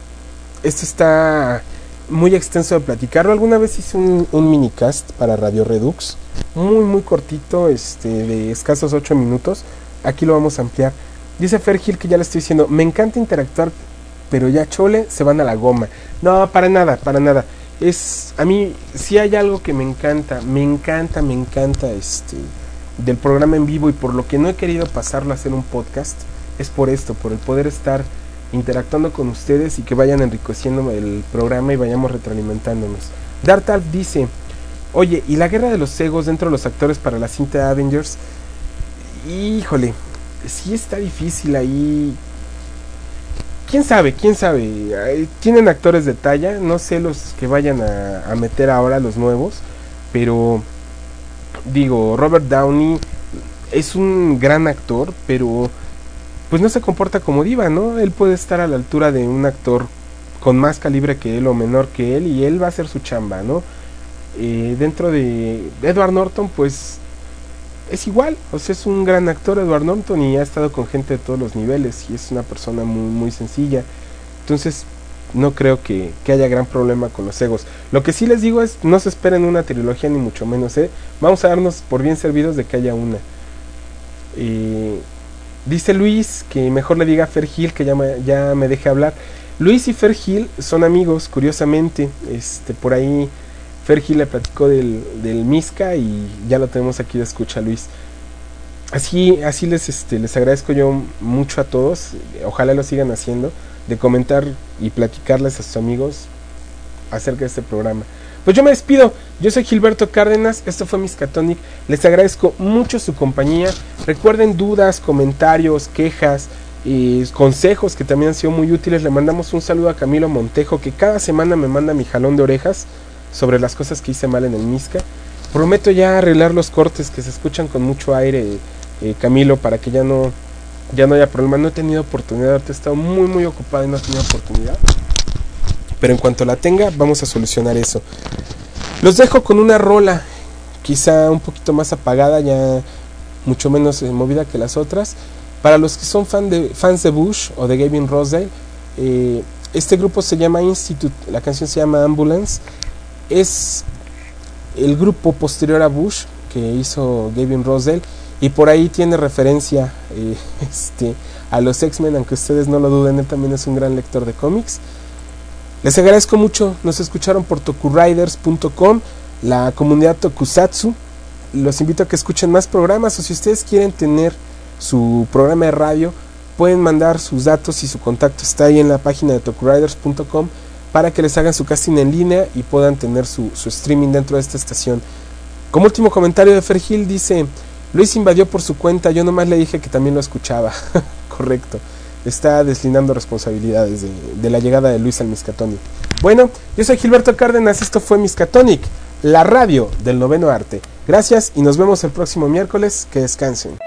esto está muy extenso de platicarlo. Alguna vez hice un, minicast para Radio Redux, muy muy cortito, este, de escasos 8 minutos. Aquí lo vamos a ampliar. Dice Fergil que ya le estoy diciendo, me encanta interactuar, pero ya chole, se van a la goma. No, para nada, para nada. Es, a mí, si hay algo que me encanta, me encanta, me encanta este del programa en vivo y por lo que no he querido pasarlo a hacer un podcast, es por esto, por el poder estar interactuando con ustedes y que vayan enriqueciendo el programa y vayamos retroalimentándonos. Dartalf dice, oye, ¿y la guerra de los egos dentro de los actores para la cinta de Avengers? Híjole, sí está difícil ahí. ¿Quién sabe? ¿Quién sabe? Tienen actores de talla, no sé los que vayan a meter ahora los nuevos, pero digo, Robert Downey es un gran actor, pero pues no se comporta como diva, ¿no? Él puede estar a la altura de un actor con más calibre que él o menor que él y él va a hacer su chamba, ¿no? Eh, dentro de Edward Norton, pues es igual, o sea, es un gran actor Edward Norton y ha estado con gente de todos los niveles y es una persona muy, muy sencilla. Entonces, no creo que, que haya gran problema con los egos. Lo que sí les digo es, no se esperen una trilogía ni mucho menos, ¿eh? Vamos a darnos por bien servidos de que haya una. Eh, dice Luis que mejor le diga a Fer Gil que ya me, ya me deje hablar. Luis y Fer Gil son amigos, curiosamente. Este, por ahí Fer Gil le platicó del, del Misca y ya lo tenemos aquí de escucha, Luis. Así, así les, este, les agradezco yo mucho a todos. Ojalá lo sigan haciendo. De comentar y platicarles a sus amigos acerca de este programa. Pues yo me despido. Yo soy Gilberto Cárdenas. Esto fue Miscatonic. Les agradezco mucho su compañía. Recuerden dudas, comentarios, quejas, y consejos que también han sido muy útiles. Le mandamos un saludo a Camilo Montejo que cada semana me manda mi jalón de orejas sobre las cosas que hice mal en el Misca. Prometo ya arreglar los cortes que se escuchan con mucho aire, eh, Camilo, para que ya no, ya no haya problema. No he tenido oportunidad, he estado muy, muy ocupado y no he tenido oportunidad. Pero en cuanto la tenga, vamos a solucionar eso. Los dejo con una rola, quizá un poquito más apagada, ya mucho menos eh, movida que las otras. Para los que son fan de, fans de Bush o de Gavin Rosedale, eh, este grupo se llama Institute, la canción se llama Ambulance. Es el grupo posterior a Bush que hizo Gavin Rosedale y por ahí tiene referencia eh, este, a los X-Men, aunque ustedes no lo duden, él también es un gran lector de cómics. Les agradezco mucho, nos escucharon por tokuriders.com, la comunidad Tokusatsu. Los invito a que escuchen más programas o si ustedes quieren tener su programa de radio, pueden mandar sus datos y su contacto está ahí en la página de tokuriders.com para que les hagan su casting en línea y puedan tener su, su streaming dentro de esta estación. Como último comentario de Fergil dice, Luis invadió por su cuenta, yo nomás le dije que también lo escuchaba. Correcto. Está deslindando responsabilidades de, la llegada de Luis al Miscatonic. Bueno, yo soy Gilberto Cárdenas, esto fue Miscatonic, la radio del noveno arte. Gracias y nos vemos el próximo miércoles. Que descansen.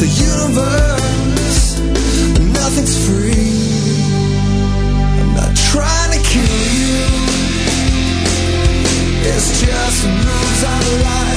the universe, nothing's free. I'm not trying to kill you, it's just moves I like.